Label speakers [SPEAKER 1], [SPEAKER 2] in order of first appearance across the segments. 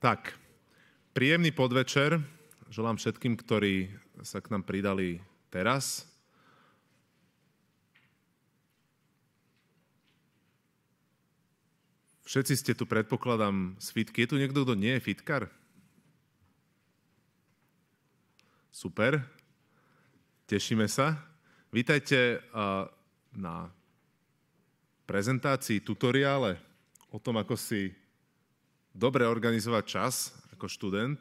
[SPEAKER 1] Tak, príjemný podvečer. Želám všetkým, ktorí sa k nám pridali teraz. Všetci ste tu, predpokladám, z fitky. Je tu niekto, kto nie je fitkar? Super. Tešíme sa. Vítajte na prezentácii, tutoriále o tom, ako si dobre organizovať čas ako študent.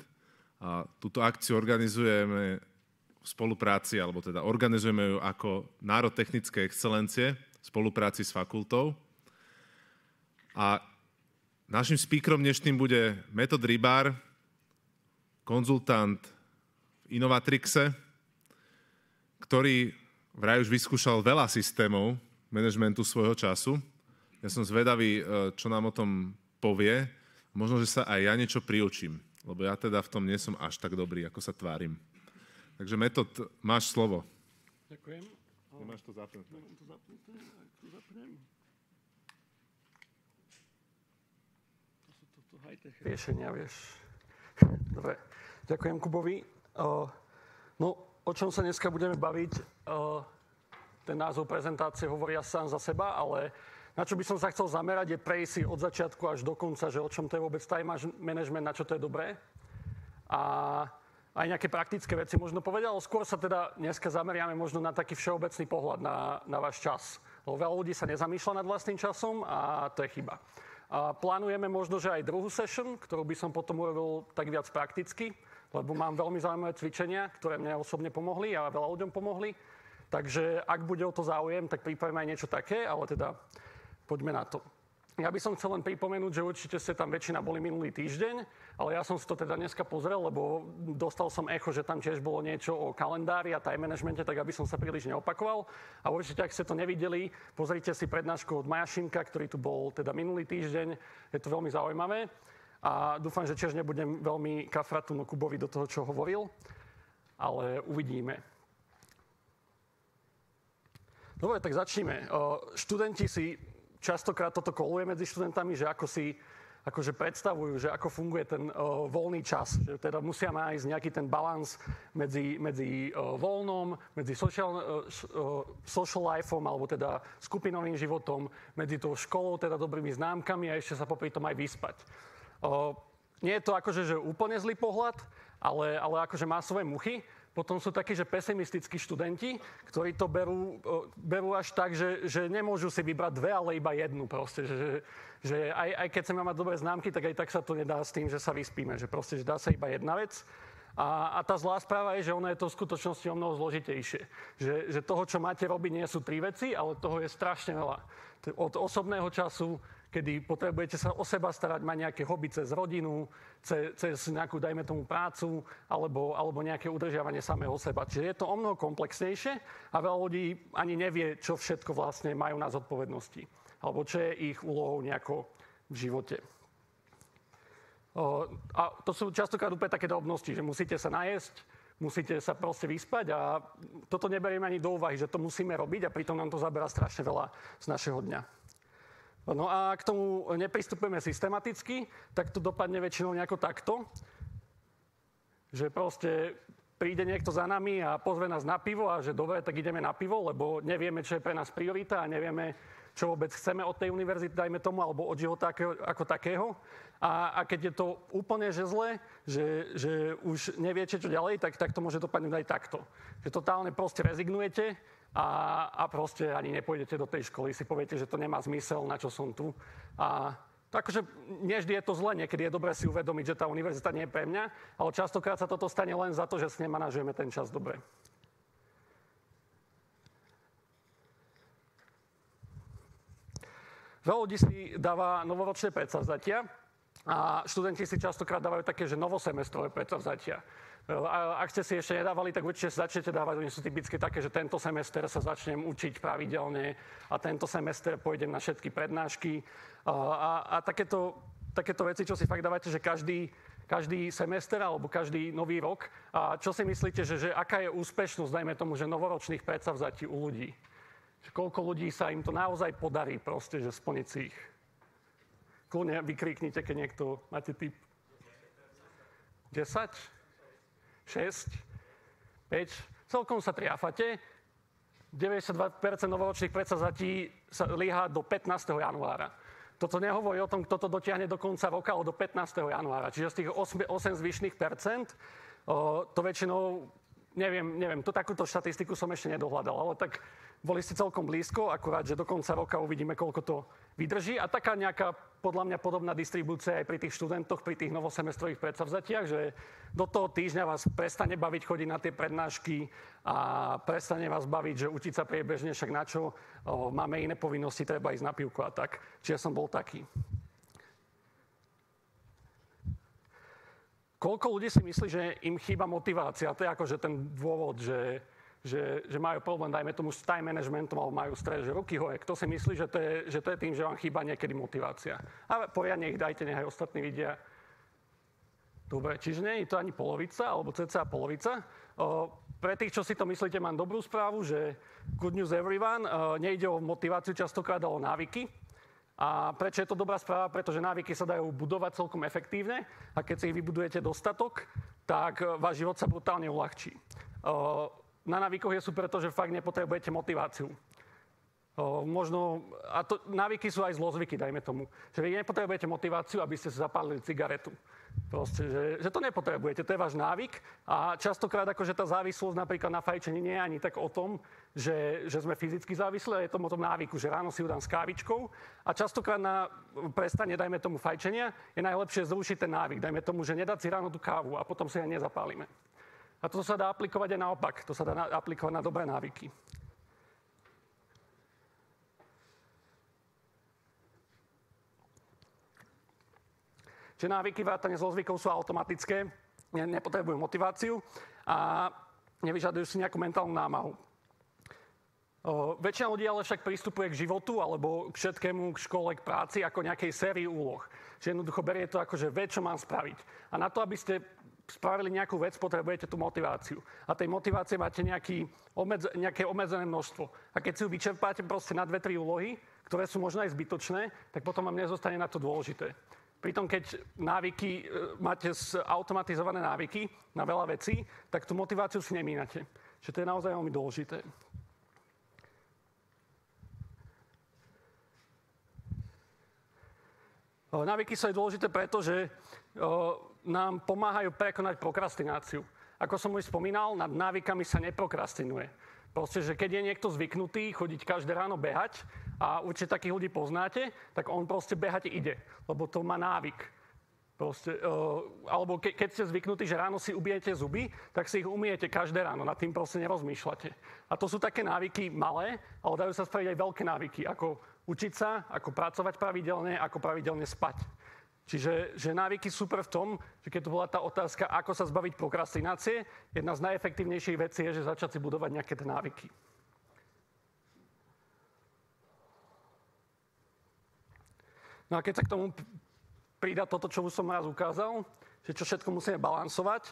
[SPEAKER 1] A túto akciu organizujeme v spolupráci, alebo teda organizujeme ju ako Národ technickej excelencie v spolupráci s fakultou. A našim speakerom dnešným bude Metod Rybár, konzultant v Innovatrixe, ktorý vraj už vyskúšal veľa systémov manažmentu svojho času. Ja som zvedavý, e, čo nám o tom povie možno, že sa aj ja niečo priučím, lebo ja teda v tom nie som až tak dobrý, ako sa tvárim. Takže Metod, máš slovo.
[SPEAKER 2] Ďakujem.
[SPEAKER 1] Nemáš to zapnuté?
[SPEAKER 2] Nemám to zapnuté, ak to zapnem. To sú toto high-tech riešenia, vieš. Dobre, ďakujem Kubovi. Uh, no, o čom sa dneska budeme baviť? Uh, ten názov prezentácie hovorí sám za seba, ale na čo by som sa chcel zamerať, je prejsť si od začiatku až do konca, že o čom to je vôbec time management, na čo to je dobré. A aj nejaké praktické veci možno povedal, ale skôr sa teda dneska zameriame možno na taký všeobecný pohľad na, na váš čas. Lebo veľa ľudí sa nezamýšľa nad vlastným časom a to je chyba. A plánujeme možno, že aj druhú session, ktorú by som potom urobil tak viac prakticky, lebo mám veľmi zaujímavé cvičenia, ktoré mne osobne pomohli a veľa ľuďom pomohli. Takže ak bude o to záujem, tak pripravím aj niečo také, ale teda poďme na to. Ja by som chcel len pripomenúť, že určite ste tam väčšina boli minulý týždeň, ale ja som si to teda dneska pozrel, lebo dostal som echo, že tam tiež bolo niečo o kalendári a time managemente, tak aby som sa príliš neopakoval. A určite, ak ste to nevideli, pozrite si prednášku od Maja Šimka, ktorý tu bol teda minulý týždeň. Je to veľmi zaujímavé. A dúfam, že tiež nebudem veľmi kafratu no Kubovi do toho, čo hovoril, ale uvidíme. Dobre, tak začneme. Študenti si častokrát toto koluje medzi študentami, že ako si akože predstavujú, že ako funguje ten uh, voľný čas. Že teda musia nájsť nejaký ten balans medzi, medzi uh, voľnom, medzi social, uh, social lifeom, alebo teda skupinovým životom, medzi tou školou, teda dobrými známkami a ešte sa popri tom aj vyspať. Uh, nie je to akože že úplne zlý pohľad, ale, ale akože má svoje muchy. Potom sú takí, že pesimistickí študenti, ktorí to berú, berú až tak, že, že nemôžu si vybrať dve, ale iba jednu proste. Že, že aj, aj keď chceme mať dobré známky, tak aj tak sa to nedá s tým, že sa vyspíme. Že proste, že dá sa iba jedna vec. A, a tá zlá správa je, že ono je to v skutočnosti o mnoho zložitejšie. Že, že toho, čo máte robiť, nie sú tri veci, ale toho je strašne veľa. Od osobného času, kedy potrebujete sa o seba starať, mať nejaké hobby cez rodinu, cez, cez nejakú, dajme tomu, prácu, alebo, alebo nejaké udržiavanie samého seba. Čiže je to o mnoho komplexnejšie a veľa ľudí ani nevie, čo všetko vlastne majú na zodpovednosti. Alebo čo je ich úlohou nejako v živote. O, a to sú častokrát úplne také drobnosti, že musíte sa najesť, musíte sa proste vyspať a toto neberieme ani do úvahy, že to musíme robiť a pritom nám to zabera strašne veľa z našeho dňa. No a k tomu nepristupujeme systematicky, tak to dopadne väčšinou nejako takto, že proste príde niekto za nami a pozve nás na pivo a že dobre, tak ideme na pivo, lebo nevieme, čo je pre nás priorita a nevieme, čo vôbec chceme od tej univerzity, dajme tomu, alebo od života ako, ako takého. A, a keď je to úplne že zle, že, že už neviete, čo ďalej, tak, tak to môže dopadnúť aj takto. Že totálne proste rezignujete a, a proste ani nepôjdete do tej školy, si poviete, že to nemá zmysel, na čo som tu. A Takže nie vždy je to zle, niekedy je dobré si uvedomiť, že tá univerzita nie je pre mňa, ale častokrát sa toto stane len za to, že s nemanažujeme ten čas dobre. Veľa ľudí si dáva novoročné predsavzatia a študenti si častokrát dávajú také, že novosemestrové predsavzatia. Ak ste si ešte nedávali, tak určite začnete dávať. Oni sú typicky také, že tento semester sa začnem učiť pravidelne a tento semester pôjdem na všetky prednášky. A, a, takéto, takéto veci, čo si fakt dávate, že každý, každý semester alebo každý nový rok. A čo si myslíte, že, že aká je úspešnosť, dajme tomu, že novoročných predsavzatí u ľudí? Že koľko ľudí sa im to naozaj podarí proste, že splniť si ich? Kľudne vykriknite, keď niekto máte typ. 10? 6? 5? Celkom sa triafate. 92% novoročných predsazatí sa líha do 15. januára. Toto nehovorí o tom, kto to dotiahne do konca roka, ale do 15. januára. Čiže z tých 8, 8 zvyšných percent, o, to väčšinou, neviem, neviem, to takúto štatistiku som ešte nedohľadal, ale tak boli ste celkom blízko, akurát, že do konca roka uvidíme, koľko to vydrží. A taká nejaká, podľa mňa, podobná distribúcia aj pri tých študentoch, pri tých novosemestrových predsavzatiach, že do toho týždňa vás prestane baviť chodiť na tie prednášky a prestane vás baviť, že učiť sa priebežne, však na čo, o, máme iné povinnosti, treba ísť na pivku a tak. Čiže som bol taký. Koľko ľudí si myslí, že im chýba motivácia? To je akože ten dôvod, že že, že majú problém, dajme tomu, s time managementom, alebo majú stres, že ruky hore. Kto si myslí, že to, je, že to je tým, že vám chýba niekedy motivácia? A poriadne ich dajte, nechaj ostatní vidia. Dobre, čiže nie je to ani polovica, alebo cca polovica. O, pre tých, čo si to myslíte, mám dobrú správu, že good news everyone, o, nejde o motiváciu častokrát, ale o návyky. A prečo je to dobrá správa? Pretože návyky sa dajú budovať celkom efektívne a keď si ich vybudujete dostatok, tak váš život sa brutálne uľahčí. O, na návykoch je super to, že fakt nepotrebujete motiváciu. O, možno, a to, návyky sú aj zlozvyky, dajme tomu. Že vy nepotrebujete motiváciu, aby ste zapálili cigaretu. Proste, že, že to nepotrebujete, to je váš návyk. A častokrát akože tá závislosť napríklad na fajčení nie je ani tak o tom, že, že sme fyzicky závislí, ale je to o tom návyku, že ráno si udám s kávičkou. A častokrát na prestane, dajme tomu, fajčenia, je najlepšie zrušiť ten návyk. Dajme tomu, že nedať si ráno tú kávu a potom si aj nezapálime. A to sa dá aplikovať aj naopak. To sa dá aplikovať na dobré návyky. Čiže návyky vrátane zlozvykov sú automatické, nepotrebujú motiváciu a nevyžadujú si nejakú mentálnu námahu. O, väčšina ľudí ale však pristupuje k životu alebo k všetkému, k škole, k práci ako nejakej sérii úloh. Že jednoducho berie to ako, že vie, čo mám spraviť. A na to, aby ste spravili nejakú vec, potrebujete tú motiváciu. A tej motivácie máte nejaký obmedz, nejaké obmedzené množstvo. A keď si ju vyčerpáte proste na dve, tri úlohy, ktoré sú možno aj zbytočné, tak potom vám nezostane na to dôležité. Pritom, keď návyky, e, máte automatizované návyky na veľa vecí, tak tú motiváciu si nemínate. Čiže to je naozaj veľmi dôležité. Návyky sú aj dôležité preto, že nám pomáhajú prekonať prokrastináciu. Ako som už spomínal, nad návykami sa neprokrastinuje. Proste, že keď je niekto zvyknutý chodiť každé ráno behať a určite takých ľudí poznáte, tak on proste behať ide, lebo to má návyk. Proste, uh, alebo ke, keď ste zvyknutí, že ráno si ubijete zuby, tak si ich umiete každé ráno, nad tým proste nerozmýšľate. A to sú také návyky malé, ale dajú sa spraviť aj veľké návyky, ako učiť sa, ako pracovať pravidelne, ako pravidelne spať. Čiže že návyky super v tom, že keď to bola tá otázka, ako sa zbaviť prokrastinácie, jedna z najefektívnejších vecí je, že začať si budovať nejaké návyky. No a keď sa k tomu pridá toto, čo už som raz ukázal, že čo všetko musíme balansovať,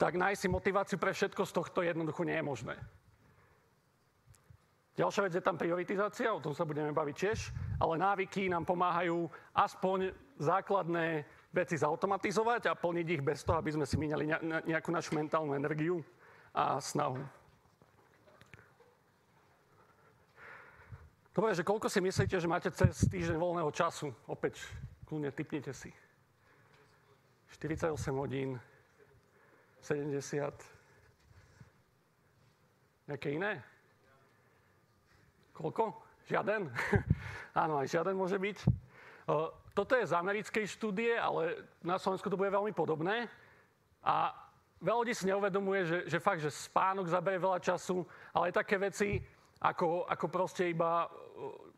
[SPEAKER 2] tak nájsť si motiváciu pre všetko z tohto jednoducho nie je možné. Ďalšia vec je tam prioritizácia, o tom sa budeme baviť tiež, ale návyky nám pomáhajú aspoň základné veci zautomatizovať a plniť ich bez toho, aby sme si minali nejakú našu mentálnu energiu a snahu. Dobre, že koľko si myslíte, že máte cez týždeň voľného času? Opäť, kľudne typnite si. 48 hodín, 70. Nejaké iné? Koľko? Žiaden? Áno, aj žiaden môže byť. Toto je z americkej štúdie, ale na Slovensku to bude veľmi podobné. A veľa ľudí si neuvedomuje, že, že fakt, že spánok zaberie veľa času, ale aj také veci, ako, ako proste iba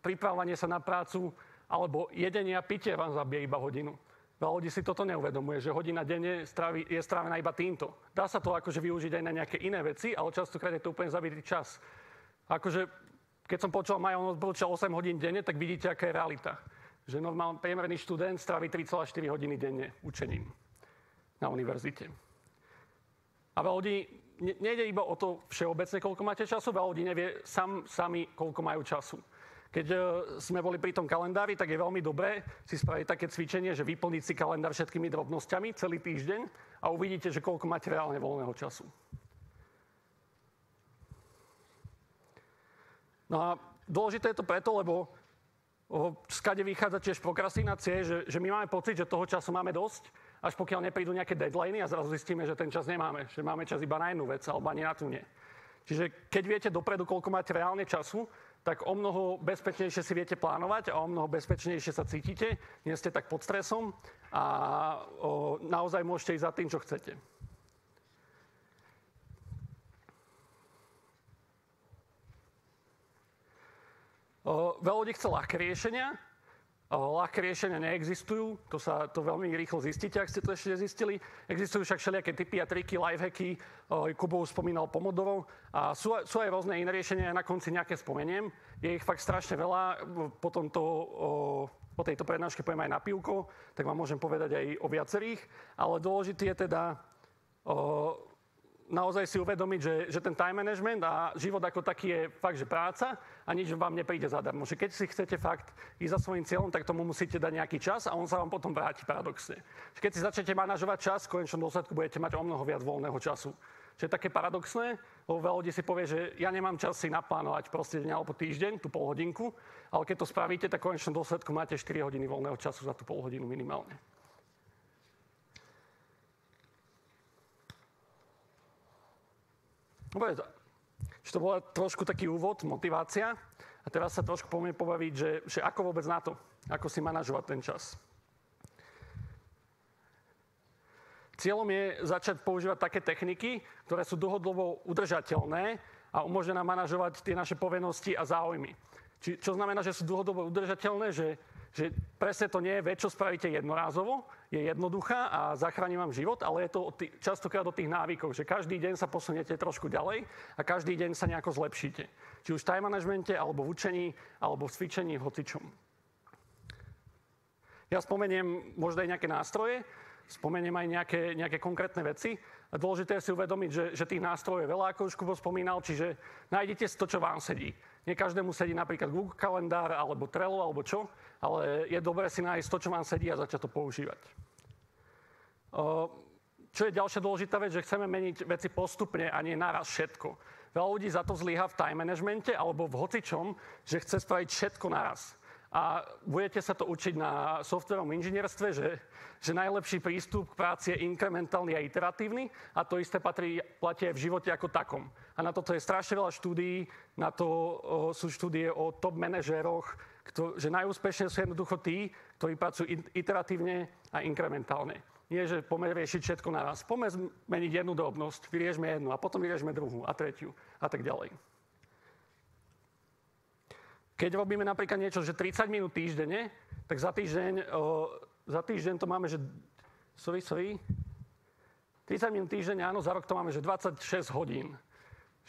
[SPEAKER 2] pripravovanie sa na prácu, alebo jedenie a pitie vám zabije iba hodinu. Veľa ľudí si toto neuvedomuje, že hodina denne je strávená iba týmto. Dá sa to akože využiť aj na nejaké iné veci, ale častokrát je to úplne zabitý čas. Akože keď som počul, Majo odporúčal 8 hodín denne, tak vidíte, aká je realita. Že normálny priemerný študent strávi 3,4 hodiny denne učením na univerzite. A veľa ľudí, nejde iba o to všeobecne, koľko máte času, veľa ľudí nevie sam, sami, koľko majú času. keď e, sme boli pri tom kalendári, tak je veľmi dobré si spraviť také cvičenie, že vyplniť si kalendár všetkými drobnosťami celý týždeň a uvidíte, že koľko máte reálne voľného času. No a dôležité je to preto, lebo skade vychádza tiež prokrastinácie, že, že my máme pocit, že toho času máme dosť, až pokiaľ neprídu nejaké deadliny a zrazu zistíme, že ten čas nemáme, že máme čas iba na jednu vec, alebo ani na tú nie. Čiže keď viete dopredu, koľko máte reálne času, tak o mnoho bezpečnejšie si viete plánovať a o mnoho bezpečnejšie sa cítite, nie ste tak pod stresom a o, naozaj môžete ísť za tým, čo chcete. Veľa ľudí chce ľahké riešenia, Ľahké riešenia neexistujú, to sa to veľmi rýchlo zistíte, ak ste to ešte nezistili. Existujú však všelijaké typy a triky, lifehacky, Kubov spomínal Pomodoro. A sú, sú aj rôzne iné riešenia, na konci nejaké spomeniem. Je ich fakt strašne veľa, potom to po tejto prednáške poviem aj na pivko, tak vám môžem povedať aj o viacerých, ale dôležitý je teda naozaj si uvedomiť, že, že ten time management a život ako taký je fakt, že práca a nič vám nepríde zadarmo. Že keď si chcete fakt ísť za svojím cieľom, tak tomu musíte dať nejaký čas a on sa vám potom vráti paradoxne. Keď si začnete manažovať čas, v konečnom dôsledku budete mať o mnoho viac voľného času. Čo je také paradoxné, lebo veľa ľudí si povie, že ja nemám čas si naplánovať proste deň alebo týždeň, tú pol hodinku, ale keď to spravíte, tak v konečnom dôsledku máte 4 hodiny voľného času za tú pol hodinu minimálne. Dobre, že to bola trošku taký úvod, motivácia. A teraz sa trošku poďme pobaviť, že, že ako vôbec na to, ako si manažovať ten čas. Cieľom je začať používať také techniky, ktoré sú dlhodobo udržateľné a umožňujú nám manažovať tie naše povinnosti a záujmy. Či, čo znamená, že sú dlhodobo udržateľné, že že presne to nie je vec, čo spravíte jednorázovo, je jednoduchá a zachráni vám život, ale je to častokrát o tých návykov, že každý deň sa posuniete trošku ďalej a každý deň sa nejako zlepšíte. Či už v time managemente, alebo v učení, alebo v cvičení, v hocičom. Ja spomeniem možno aj nejaké nástroje, spomeniem aj nejaké, nejaké konkrétne veci. A dôležité je si uvedomiť, že, že tých nástrojov je veľa, ako už Kubo spomínal, čiže nájdete si to, čo vám sedí. Nie každému sedí napríklad Google kalendár alebo Trello alebo čo, ale je dobré si nájsť to, čo vám sedí a začať to používať. Čo je ďalšia dôležitá vec, že chceme meniť veci postupne a nie naraz všetko. Veľa ľudí za to zlyha v time managemente alebo v hocičom, že chce spraviť všetko naraz. A budete sa to učiť na softverovom inžinierstve, že, že najlepší prístup k práci je inkrementálny a iteratívny a to isté patrí, platí aj v živote ako takom. A na toto je strašne veľa štúdií, na to o, sú štúdie o top manažéroch, že najúspešnejšie sú jednoducho tí, ktorí pracujú iteratívne a inkrementálne. Nie, že poďme riešiť všetko naraz. Poďme zmeniť jednu drobnosť, vyriešme jednu a potom vyriešme druhú a tretiu a tak ďalej. Keď robíme napríklad niečo, že 30 minút týždenne, tak za týždeň, o, za týždeň to máme, že... Sorry, sorry. 30 minút týždeň, áno, za rok to máme, že 26 hodín.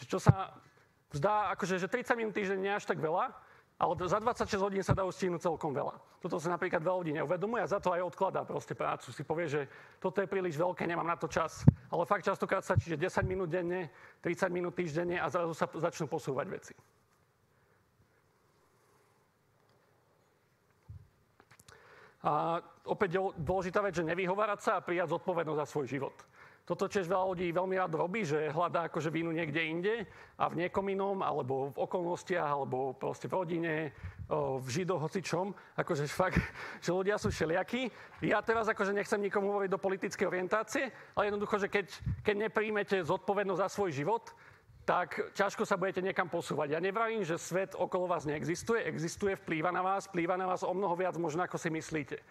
[SPEAKER 2] Čo sa zdá, akože, že 30 minút týždeň nie až tak veľa, ale za 26 hodín sa dá stihnúť celkom veľa. Toto sa napríklad veľa ľudí neuvedomuje a za to aj odkladá proste prácu. Si povie, že toto je príliš veľké, nemám na to čas. Ale fakt častokrát sa čiže 10 minút denne, 30 minút týždenne a zrazu sa začnú posúvať veci. A opäť dôležitá vec, že nevyhovárať sa a prijať zodpovednosť za svoj život. Toto tiež veľa ľudí veľmi rád robí, že hľadá akože vínu niekde inde a v niekom inom, alebo v okolnostiach, alebo proste v rodine, v židoch, hocičom. Akože fakt, že ľudia sú všelijakí. Ja teraz akože nechcem nikomu hovoriť do politickej orientácie, ale jednoducho, že keď, keď nepríjmete zodpovednosť za svoj život, tak ťažko sa budete niekam posúvať. Ja nevravím, že svet okolo vás neexistuje, existuje, vplýva na vás, vplýva na vás o mnoho viac možno, ako si myslíte.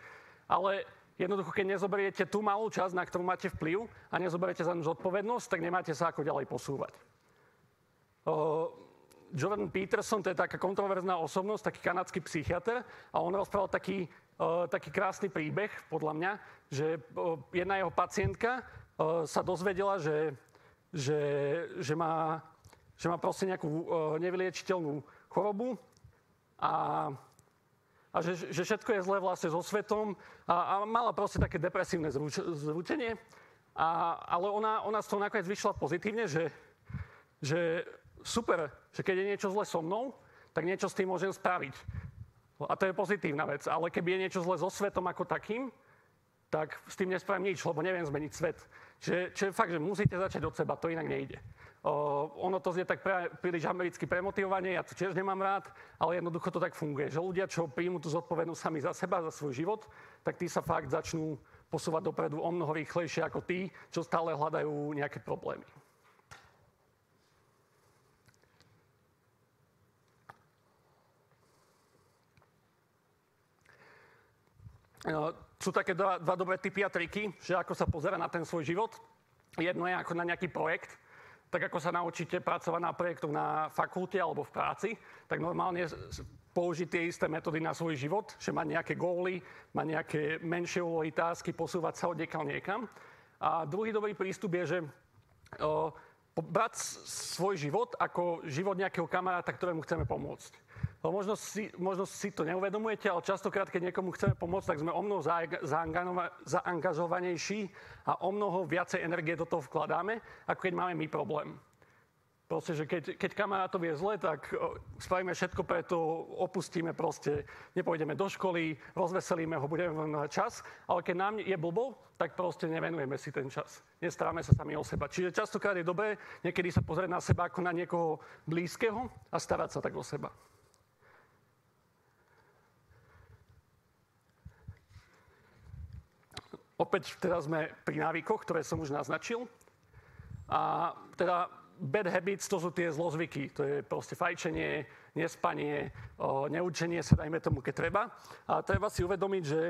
[SPEAKER 2] Ale jednoducho, keď nezoberiete tú malú časť, na ktorú máte vplyv a nezoberiete za ňu zodpovednosť, tak nemáte sa ako ďalej posúvať. Uh, Jordan Peterson, to je taká kontroverzná osobnosť, taký kanadský psychiatr, a on rozprával taký, uh, taký krásny príbeh, podľa mňa, že uh, jedna jeho pacientka uh, sa dozvedela, že že, že, má, že má proste nejakú uh, nevyliečiteľnú chorobu a, a že, že všetko je zlé vlastne so svetom a, a mala proste také depresívne zrúč, zrútenie. A, ale ona, ona z toho nakoniec vyšla pozitívne, že, že super, že keď je niečo zle so mnou, tak niečo s tým môžem spraviť. A to je pozitívna vec. Ale keby je niečo zle so svetom ako takým, tak s tým nespravím nič, lebo neviem zmeniť svet. Čiže, čiže fakt, že musíte začať od seba, to inak nejde. O, ono to znie tak pre, príliš americky premotivovanie, ja to tiež nemám rád, ale jednoducho to tak funguje, že ľudia, čo príjmu tú zodpovednosť sami za seba, za svoj život, tak tí sa fakt začnú posúvať dopredu o mnoho rýchlejšie ako tí, čo stále hľadajú nejaké problémy. No, sú také dva, dva dobré typy a triky, že ako sa pozera na ten svoj život. Jedno je ako na nejaký projekt, tak ako sa naučíte pracovať na projektoch na fakulte alebo v práci, tak normálne použiť tie isté metódy na svoj život, že mať nejaké góly, mať nejaké menšie úlohy, tásky, posúvať sa od niekam. A druhý dobrý prístup je, že o, brať svoj život ako život nejakého kamaráta, ktorému chceme pomôcť. Možno si, možno si to neuvedomujete, ale častokrát, keď niekomu chceme pomôcť, tak sme o mnoho zaangažovanejší a o mnoho viacej energie do toho vkladáme, ako keď máme my problém. Proste, že keď, keď kamarátovi je zle, tak spravíme všetko preto, opustíme proste, nepôjdeme do školy, rozveselíme ho, budeme venovať čas, ale keď nám je blbo, tak proste nevenujeme si ten čas. Nestaráme sa sami o seba. Čiže častokrát je dobré niekedy sa pozrieť na seba ako na niekoho blízkeho a starať sa tak o seba. Opäť teraz sme pri návykoch, ktoré som už naznačil. A teda bad habits, to sú tie zlozvyky. To je proste fajčenie, nespanie, o, neučenie sa, dajme tomu, keď treba. A treba si uvedomiť, že,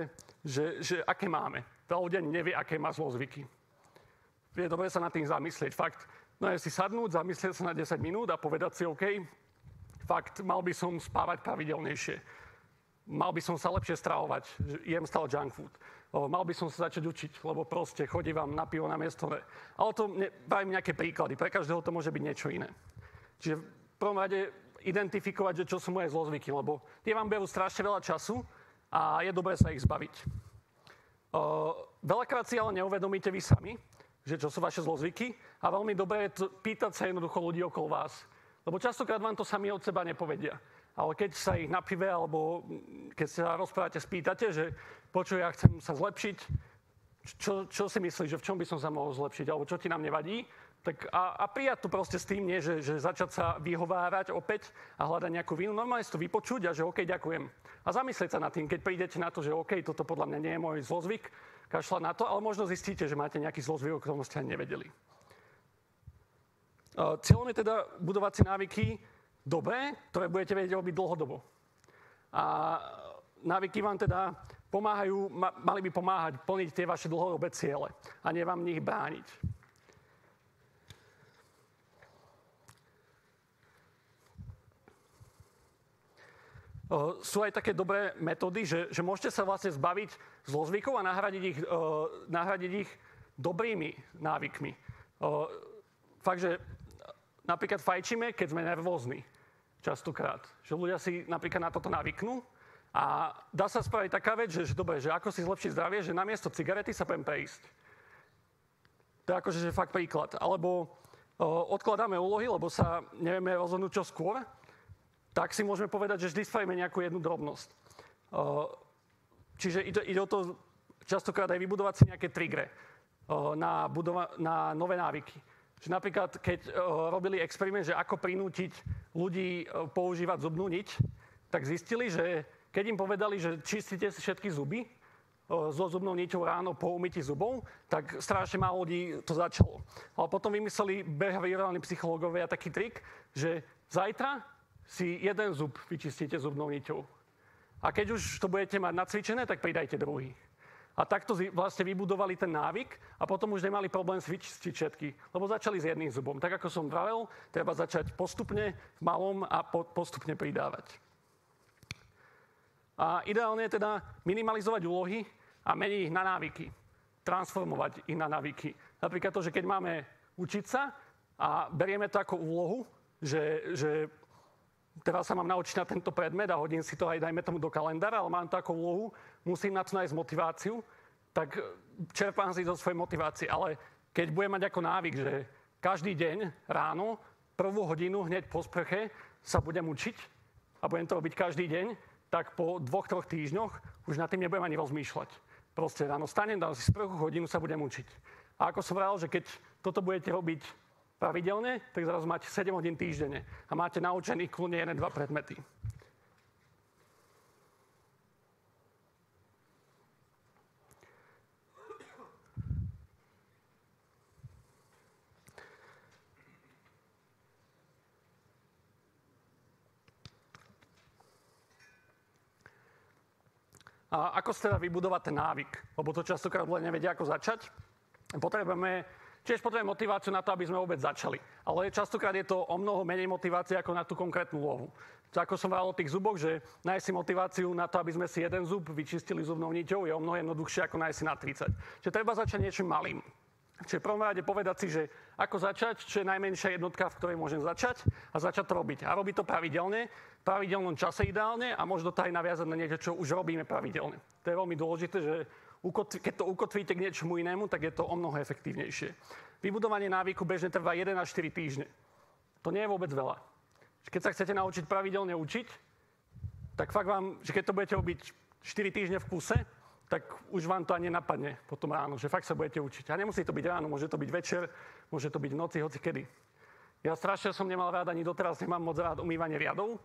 [SPEAKER 2] že, že aké máme. Veľa ľudia nevie, aké má zlozvyky. Je dobre sa nad tým zamyslieť. Fakt, no je si sadnúť, zamyslieť sa na 10 minút a povedať si, OK, fakt, mal by som spávať pravidelnejšie. Mal by som sa lepšie stravovať, jem stále junk food o, mal by som sa začať učiť, lebo proste chodí vám na pivo na miesto. Ale to ne, dajme nejaké príklady. Pre každého to môže byť niečo iné. Čiže v prvom rade identifikovať, že čo sú moje zlozvyky, lebo tie vám berú strašne veľa času a je dobré sa ich zbaviť. O, veľakrát si ale neuvedomíte vy sami, že čo sú vaše zlozvyky a veľmi dobré je pýtať sa jednoducho ľudí okolo vás. Lebo častokrát vám to sami od seba nepovedia. Ale keď sa ich na pive alebo keď sa rozprávate, spýtate, že počuj, ja chcem sa zlepšiť, čo, čo si myslíš, že v čom by som sa mohol zlepšiť, alebo čo ti nám nevadí, tak a, a prijať to proste s tým, nie, že, že začať sa vyhovárať opäť a hľadať nejakú vinu. Normálne si to vypočuť a že OK, ďakujem. A zamyslieť sa nad tým, keď prídete na to, že OK, toto podľa mňa nie je môj zlozvyk, kašľať na to, ale možno zistíte, že máte nejaký zlozvyk, o ktorom ste ani nevedeli. Cieľom je teda budovať si návyky dobré, ktoré budete vedieť robiť dlhodobo. A návyky vám teda pomáhajú, mali by pomáhať plniť tie vaše dlhodobé ciele a nie vám nich brániť. sú aj také dobré metódy, že, že môžete sa vlastne zbaviť zlozvykov a nahradiť ich, nahradiť ich dobrými návykmi. Fakt, že napríklad fajčíme, keď sme nervózni. Častokrát. Že ľudia si napríklad na toto navyknú a dá sa spraviť taká vec, že, že dobre, že ako si zlepšiť zdravie, že namiesto cigarety sa budem prejsť. To je akože že fakt príklad. Alebo o, odkladáme úlohy, lebo sa nevieme rozhodnúť čo skôr, tak si môžeme povedať, že vždy spravíme nejakú jednu drobnosť. O, čiže ide, ide o to častokrát aj vybudovať si nejaké trigre o, na, budova- na nové návyky. Že napríklad, keď o, robili experiment, že ako prinútiť ľudí o, používať zubnú niť, tak zistili, že keď im povedali, že čistíte si všetky zuby so zubnou niťou ráno po umytí zubov, tak strašne málo ľudí to začalo. Ale potom vymysleli behaviorálni psychológovia taký trik, že zajtra si jeden zub vyčistíte zubnou niťou. A keď už to budete mať nacvičené, tak pridajte druhý. A takto vlastne vybudovali ten návyk a potom už nemali problém vyčistiť všetky, lebo začali s jedným zubom. Tak ako som vravel, treba začať postupne v malom a po, postupne pridávať. A ideálne je teda minimalizovať úlohy a meniť ich na návyky. Transformovať ich na návyky. Napríklad to, že keď máme učiť sa a berieme to ako úlohu, že, že teraz sa mám naučiť na tento predmet a hodím si to aj, dajme tomu, do kalendára, ale mám to ako úlohu, musím na to nájsť motiváciu, tak čerpám si do svojej motivácie. Ale keď budem mať ako návyk, že každý deň ráno, prvú hodinu hneď po sprche sa budem učiť, a budem to robiť každý deň, tak po dvoch, troch týždňoch už nad tým nebudem ani rozmýšľať. Proste ráno stanem, dám si sprchu, hodinu sa budem učiť. A ako som vral, že keď toto budete robiť pravidelne, tak zrazu máte 7 hodín týždenne a máte naučených kľudne 1-2 predmety. A ako sa teda vybudovať ten návyk? Lebo to častokrát ľudia nevedia, ako začať. Potrebujeme, tiež potrebujeme motiváciu na to, aby sme vôbec začali. Ale častokrát je to o mnoho menej motivácie ako na tú konkrétnu úlohu. Ako som hovoril o tých zuboch, že nájsť si motiváciu na to, aby sme si jeden zub vyčistili zubnou niťou, je o mnoho jednoduchšie ako nájsť si na 30. Čiže treba začať niečím malým. Čiže prvom rade povedať si, že ako začať, čo je najmenšia jednotka, v ktorej môžem začať a začať to robiť. A robiť to pravidelne, v pravidelnom čase ideálne a možno to aj naviazať na niečo, čo už robíme pravidelne. To je veľmi dôležité, že keď to ukotvíte k niečomu inému, tak je to o mnoho efektívnejšie. Vybudovanie návyku bežne trvá 1 až 4 týždne. To nie je vôbec veľa. Keď sa chcete naučiť pravidelne učiť, tak fakt vám, že keď to budete robiť 4 týždne v kuse, tak už vám to ani napadne potom ráno, že fakt sa budete učiť. A nemusí to byť ráno, môže to byť večer, môže to byť v noci, hoci kedy. Ja strašne som nemal rád, ani doteraz nemám moc rád umývanie riadov,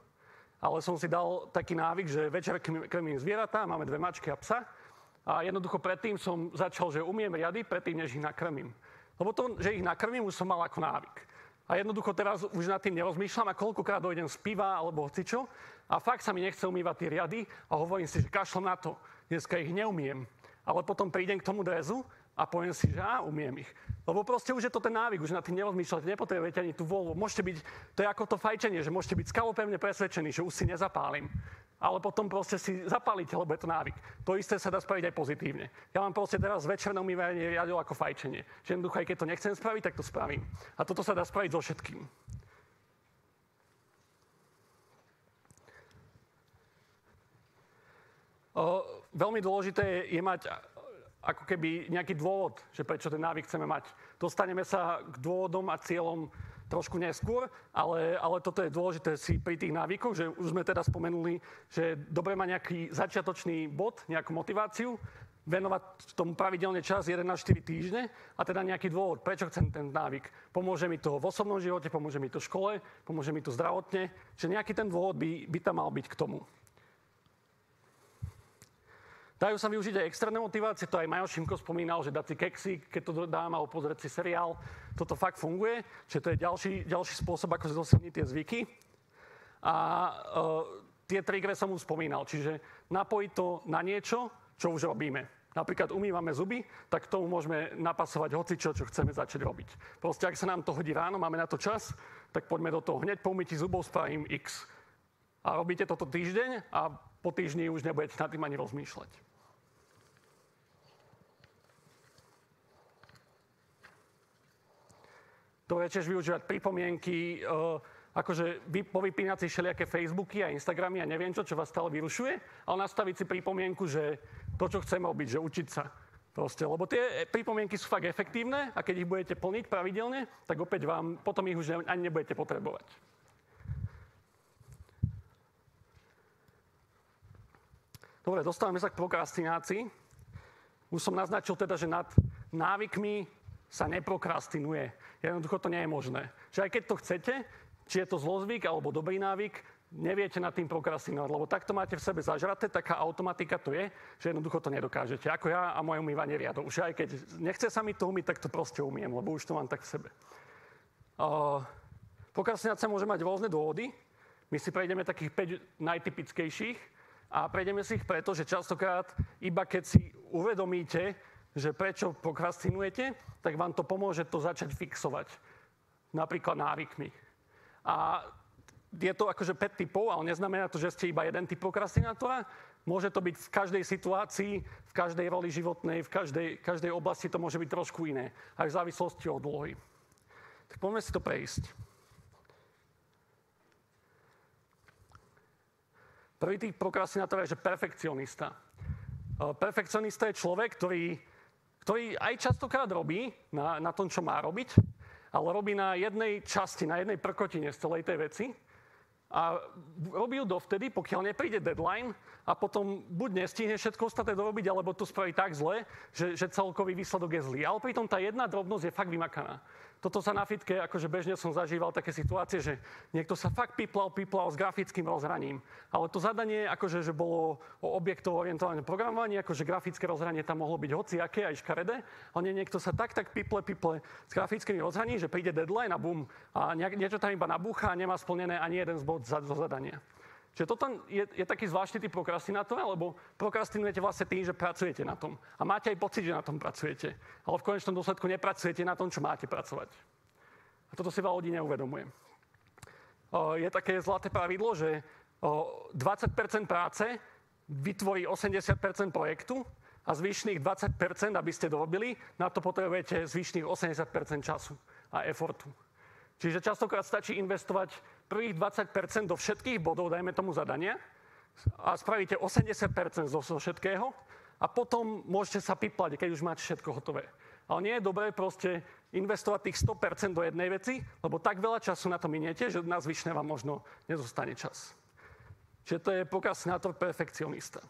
[SPEAKER 2] ale som si dal taký návyk, že večer krmím zvieratá, máme dve mačky a psa a jednoducho predtým som začal, že umiem riady, predtým, než ich nakrmím. Lebo to, že ich nakrmím, už som mal ako návyk. A jednoducho teraz už nad tým nerozmýšľam a koľkokrát dojdem z piva alebo hocičo a fakt sa mi nechce umývať tie riady a hovorím si, že kašlom na to dneska ich neumiem. Ale potom prídem k tomu drezu a poviem si, že á, umiem ich. Lebo proste už je to ten návyk, už na tým nerozmýšľate, nepotrebujete ani tú voľu. Môžete byť, to je ako to fajčenie, že môžete byť skalopevne presvedčení, že už si nezapálim. Ale potom proste si zapálite, lebo je to návyk. To isté sa dá spraviť aj pozitívne. Ja mám proste teraz večerné umývanie riadil ako fajčenie. Že jednoducho, aj keď to nechcem spraviť, tak to spravím. A toto sa dá spraviť so všetkým. O, veľmi dôležité je, je mať ako keby nejaký dôvod, že prečo ten návyk chceme mať. Dostaneme sa k dôvodom a cieľom trošku neskôr, ale, ale toto je dôležité si pri tých návykoch, že už sme teda spomenuli, že dobre má nejaký začiatočný bod, nejakú motiváciu, venovať tomu pravidelne čas 1 na 4 týždne a teda nejaký dôvod, prečo chcem ten návyk. Pomôže mi to v osobnom živote, pomôže mi to v škole, pomôže mi to zdravotne, že nejaký ten dôvod by, by tam mal byť k tomu. Dajú sa využiť aj externé motivácie, to aj Majo Šimko spomínal, že dať si keksy, keď to dám, alebo pozrieť si seriál. Toto fakt funguje, čiže to je ďalší, ďalší spôsob, ako si zosilniť tie zvyky. A uh, tie trigre som už spomínal, čiže napojiť to na niečo, čo už robíme. Napríklad umývame zuby, tak tomu môžeme napasovať hocičo, čo chceme začať robiť. Proste, ak sa nám to hodí ráno, máme na to čas, tak poďme do toho. Hneď po umytí zubov spravím X. A robíte toto týždeň a po týždni už nebudete nad tým ani rozmýšľať. To je tiež využívať pripomienky, uh, akože vy, povypínať si všelijaké Facebooky a Instagramy a neviem čo, čo vás stále vyrušuje, ale nastaviť si pripomienku, že to, čo chceme robiť, že učiť sa. Proste, lebo tie pripomienky sú fakt efektívne a keď ich budete plniť pravidelne, tak opäť vám, potom ich už ani nebudete potrebovať. Dobre, dostávame sa k prokrastinácii. Už som naznačil teda, že nad návykmi sa neprokrastinuje. Jednoducho to nie je možné. Že aj keď to chcete, či je to zlozvyk alebo dobrý návyk, neviete nad tým prokrastinovať, lebo takto máte v sebe zažraté, taká automatika to je, že jednoducho to nedokážete. Ako ja a moje umývanie riadov. Už aj keď nechce sa mi to umyť, tak to proste umiem, lebo už to mám tak v sebe. Uh, prokrastinácia môže mať rôzne dôvody. My si prejdeme takých 5 najtypickejších a prejdeme si ich preto, že častokrát iba keď si uvedomíte, že prečo prokrastinujete, tak vám to pomôže to začať fixovať. Napríklad návykmi. A je to akože 5 typov, ale neznamená to, že ste iba jeden typ prokrastinátora. Môže to byť v každej situácii, v každej roli životnej, v každej, každej oblasti to môže byť trošku iné. Aj v závislosti od dôhy. Tak poďme si to prejsť. Prvý typ prokrastinátora je, že perfekcionista. Perfekcionista je človek, ktorý ktorý aj častokrát robí na, na tom, čo má robiť, ale robí na jednej časti, na jednej prkotine z celej tej veci. a robí ju dovtedy, pokiaľ nepríde deadline a potom buď nestihne všetko ostatné dorobiť, alebo to spraví tak zle, že, že celkový výsledok je zlý. Ale pritom tá jedna drobnosť je fakt vymakaná. Toto sa na fitke, akože bežne som zažíval také situácie, že niekto sa fakt piplal, piplal s grafickým rozhraním. Ale to zadanie, akože, že bolo o objektov orientované programovanie, akože grafické rozhranie tam mohlo byť hociaké, aj škaredé, ale nie, niekto sa tak, tak piple, piple s grafickými rozhraním, že príde deadline a bum, a niečo tam iba nabúcha a nemá splnené ani jeden z bod zo zadania. Čiže toto je, je taký zvláštny typ prokrastinátora, lebo prokrastinujete vlastne tým, že pracujete na tom. A máte aj pocit, že na tom pracujete. Ale v konečnom dôsledku nepracujete na tom, čo máte pracovať. A toto si veľa ľudí neuvedomuje. Je také zlaté pravidlo, že 20% práce vytvorí 80% projektu a zvyšných 20 aby ste dorobili, na to potrebujete zvyšných 80% času a efortu. Čiže častokrát stačí investovať prvých 20% do všetkých bodov, dajme tomu zadania, a spravíte 80 zo všetkého a potom môžete sa piplať, keď už máte všetko hotové. Ale nie je dobré proste investovať tých 100% do jednej veci, lebo tak veľa času na to miniete, že na zvyšné vám možno nezostane čas. Čiže to je prokrastinátor perfekcionista.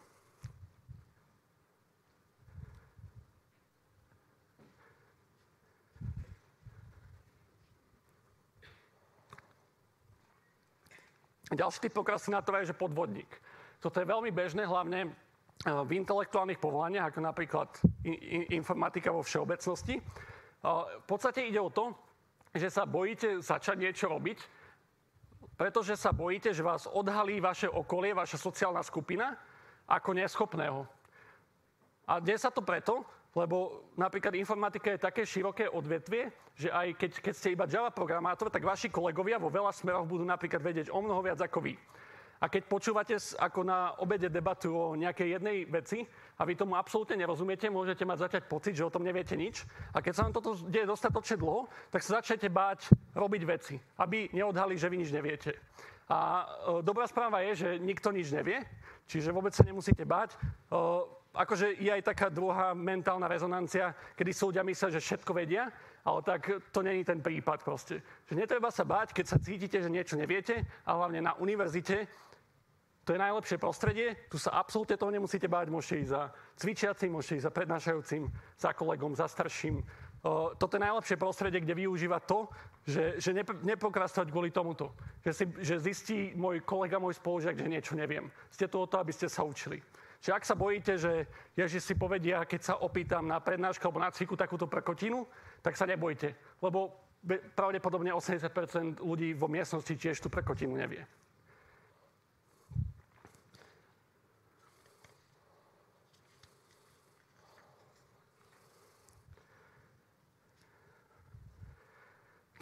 [SPEAKER 2] Ďalší typ prokrastinátora je, že podvodník. Toto je veľmi bežné, hlavne eh, v intelektuálnych povolaniach, ako napríklad informatika vo všeobecnosti. Eh, v podstate ide o to, že sa bojíte začať niečo robiť, pretože sa bojíte, že vás odhalí vaše okolie, vaša sociálna skupina ako neschopného. A dnes sa to preto, lebo napríklad informatika je také široké odvetvie, že aj keď, keď ste iba Java programátor, tak vaši kolegovia vo veľa smeroch budú napríklad vedieť o mnoho viac ako vy. A keď počúvate ako na obede debatu o nejakej jednej veci a vy tomu absolútne nerozumiete, môžete mať začať pocit, že o tom neviete nič. A keď sa vám toto deje dostatočne dlho, tak sa začnete báť robiť veci, aby neodhali, že vy nič neviete. A e, dobrá správa je, že nikto nič nevie, čiže vôbec sa nemusíte báť. Akože je aj taká druhá mentálna rezonancia, kedy sú ľudia myslia, že všetko vedia, ale tak to není ten prípad proste. Že netreba sa báť, keď sa cítite, že niečo neviete, a hlavne na univerzite, to je najlepšie prostredie, tu sa absolútne toho nemusíte báť, môžete ísť za cvičiacim, môžete ísť za prednášajúcim, za kolegom, za starším. toto je najlepšie prostredie, kde využíva to, že, že neprokrastovať kvôli tomuto. Že, si, že zistí môj kolega, môj spolužiak, že niečo neviem. Ste tu o to, aby ste sa učili. Čiže ak sa bojíte, že Ježiš si povedia, keď sa opýtam na prednášku alebo na cviku takúto prekotinu, tak sa nebojte, lebo pravdepodobne 80% ľudí vo miestnosti tiež tú prekotinu nevie.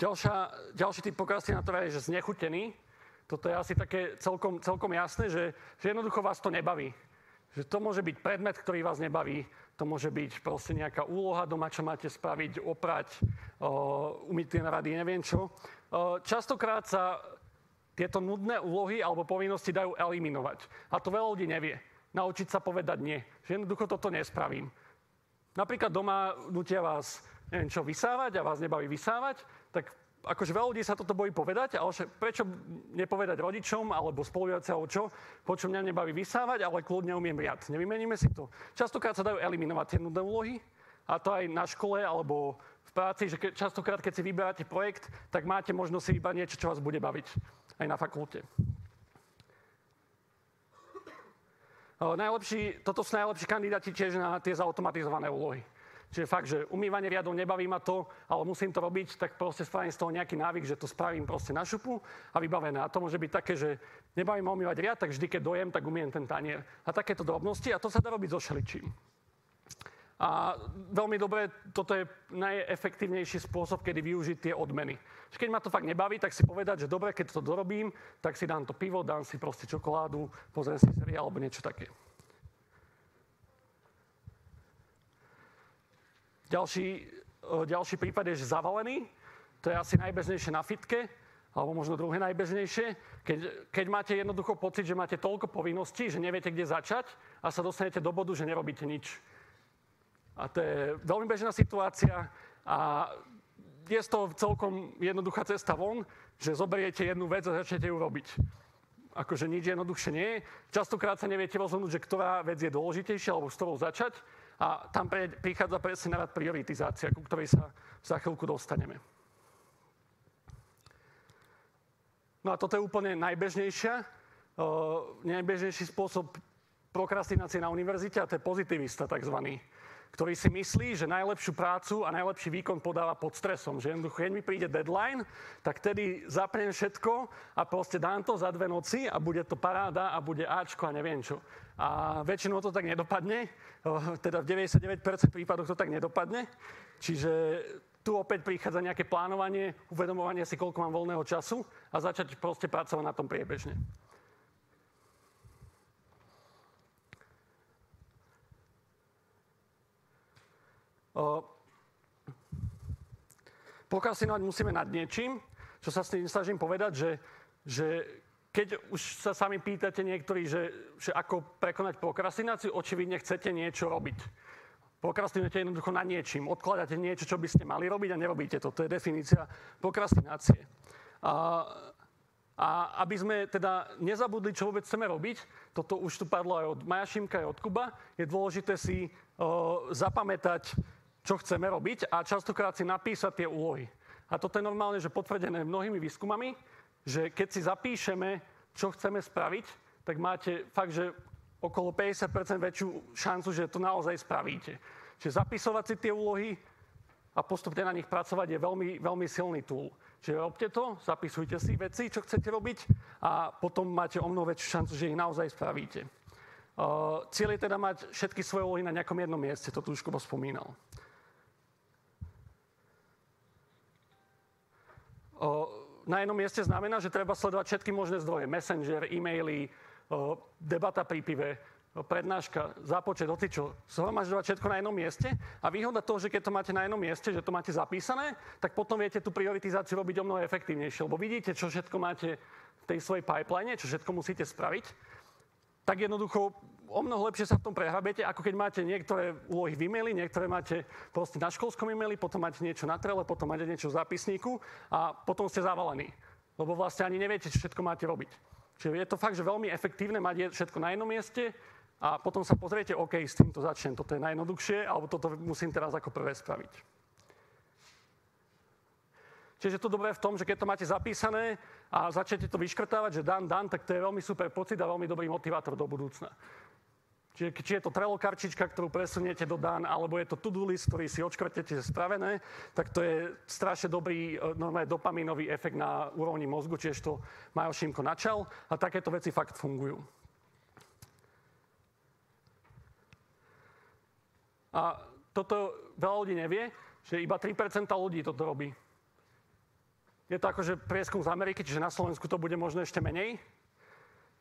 [SPEAKER 2] Ďalšia, ďalší typ prokrastinátora je, že znechutený. Toto je asi také celkom, celkom jasné, že, že jednoducho vás to nebaví. Že to môže byť predmet, ktorý vás nebaví, to môže byť proste nejaká úloha doma, čo máte spraviť, oprať, umyť tie rady, neviem čo. častokrát sa tieto nudné úlohy alebo povinnosti dajú eliminovať. A to veľa ľudí nevie. Naučiť sa povedať nie. Že jednoducho toto nespravím. Napríklad doma nutia vás, neviem čo, vysávať a vás nebaví vysávať, tak akože veľa ľudí sa toto bojí povedať, ale prečo nepovedať rodičom alebo spolužiaci alebo čo, po čo mňa nebaví vysávať, ale kľudne umiem riad. Nevymeníme si to. Častokrát sa dajú eliminovať tie nudné úlohy, a to aj na škole alebo v práci, že ke, častokrát, keď si vyberáte projekt, tak máte možnosť si vybrať niečo, čo vás bude baviť. Aj na fakulte. najlepší, toto sú najlepší kandidáti tiež na tie zautomatizované úlohy. Čiže fakt, že umývanie riadov nebaví ma to, ale musím to robiť, tak proste spravím z toho nejaký návyk, že to spravím proste na šupu a vybavené. A to môže byť také, že nebaví ma umývať riad, tak vždy, keď dojem, tak umiem ten tanier. A takéto drobnosti a to sa dá robiť so šeličím. A veľmi dobre, toto je najefektívnejší spôsob, kedy využiť tie odmeny. Keď ma to fakt nebaví, tak si povedať, že dobre, keď to dorobím, tak si dám to pivo, dám si proste čokoládu, pozriem si seriál alebo niečo také. Ďalší, ďalší prípad je, že zavalený. To je asi najbežnejšie na fitke, alebo možno druhé najbežnejšie. Keď, keď máte jednoducho pocit, že máte toľko povinností, že neviete, kde začať a sa dostanete do bodu, že nerobíte nič. A to je veľmi bežná situácia a je toho celkom jednoduchá cesta von, že zoberiete jednu vec a začnete ju robiť. akože nič jednoduchšie nie je. Častokrát sa neviete rozhodnúť, že ktorá vec je dôležitejšia alebo s ktorou začať. A tam pre, prichádza presne na rad prioritizácia, ku ktorej sa za chvíľku dostaneme. No a toto je úplne najbežnejšia, uh, najbežnejší spôsob prokrastinácie na univerzite a to je pozitivista takzvaný ktorý si myslí, že najlepšiu prácu a najlepší výkon podáva pod stresom. Že jednoducho, keď mi príde deadline, tak tedy zapnem všetko a proste dám to za dve noci a bude to paráda a bude Ačko a neviem čo. A väčšinou to tak nedopadne, teda v 99% prípadoch to tak nedopadne. Čiže tu opäť prichádza nejaké plánovanie, uvedomovanie si, koľko mám voľného času a začať proste pracovať na tom priebežne. Prokrastinovať musíme nad niečím, čo sa s tým snažím povedať, že, že keď už sa sami pýtate niektorí, že, že ako prekonať prokrastináciu, očividne chcete niečo robiť. Prokrastinujete jednoducho na niečím. Odkladáte niečo, čo by ste mali robiť a nerobíte to. To je definícia prokrastinácie. A, a aby sme teda nezabudli, čo vôbec chceme robiť, toto už tu padlo aj od Maja Šimka, aj od Kuba, je dôležité si o, zapamätať čo chceme robiť a častokrát si napísať tie úlohy. A toto je normálne, že potvrdené mnohými výskumami, že keď si zapíšeme, čo chceme spraviť, tak máte fakt, že okolo 50% väčšiu šancu, že to naozaj spravíte. Čiže zapisovať si tie úlohy a postupne na nich pracovať je veľmi, veľmi silný tool. Čiže robte to, zapisujte si veci, čo chcete robiť a potom máte o mnoho väčšiu šancu, že ich naozaj spravíte. Uh, cieľ je teda mať všetky svoje úlohy na nejakom jednom mieste, to tu už spomínal. Na jednom mieste znamená, že treba sledovať všetky možné zdroje. Messenger, e-maily, debata pri pive, prednáška, započet, hocičo. Zhromažďovať všetko na jednom mieste. A výhoda toho, že keď to máte na jednom mieste, že to máte zapísané, tak potom viete tú prioritizáciu robiť o mnoho efektívnejšie. Lebo vidíte, čo všetko máte v tej svojej pipeline, čo všetko musíte spraviť. Tak jednoducho o mnoho lepšie sa v tom prehrabete, ako keď máte niektoré úlohy v e-maili, niektoré máte proste na školskom e-maili, potom máte niečo na trele, potom máte niečo v zápisníku a potom ste zavalení. Lebo vlastne ani neviete, čo všetko máte robiť. Čiže je to fakt, že veľmi efektívne mať všetko na jednom mieste a potom sa pozriete, OK, s týmto začnem, toto je najjednoduchšie, alebo toto musím teraz ako prvé spraviť. Čiže to dobré v tom, že keď to máte zapísané a začnete to vyškrtávať, že dan, dan, tak to je veľmi super pocit a veľmi dobrý motivátor do budúcna. Čiže či je to Trello karčička, ktorú presuniete do Dan, alebo je to to-do list, ktorý si odškrtete, spravené, tak to je strašne dobrý e, normálne dopaminový efekt na úrovni mozgu, čiže to Majo Šimko načal a takéto veci fakt fungujú. A toto veľa ľudí nevie, že iba 3% ľudí toto robí. Je to akože prieskum z Ameriky, čiže na Slovensku to bude možno ešte menej.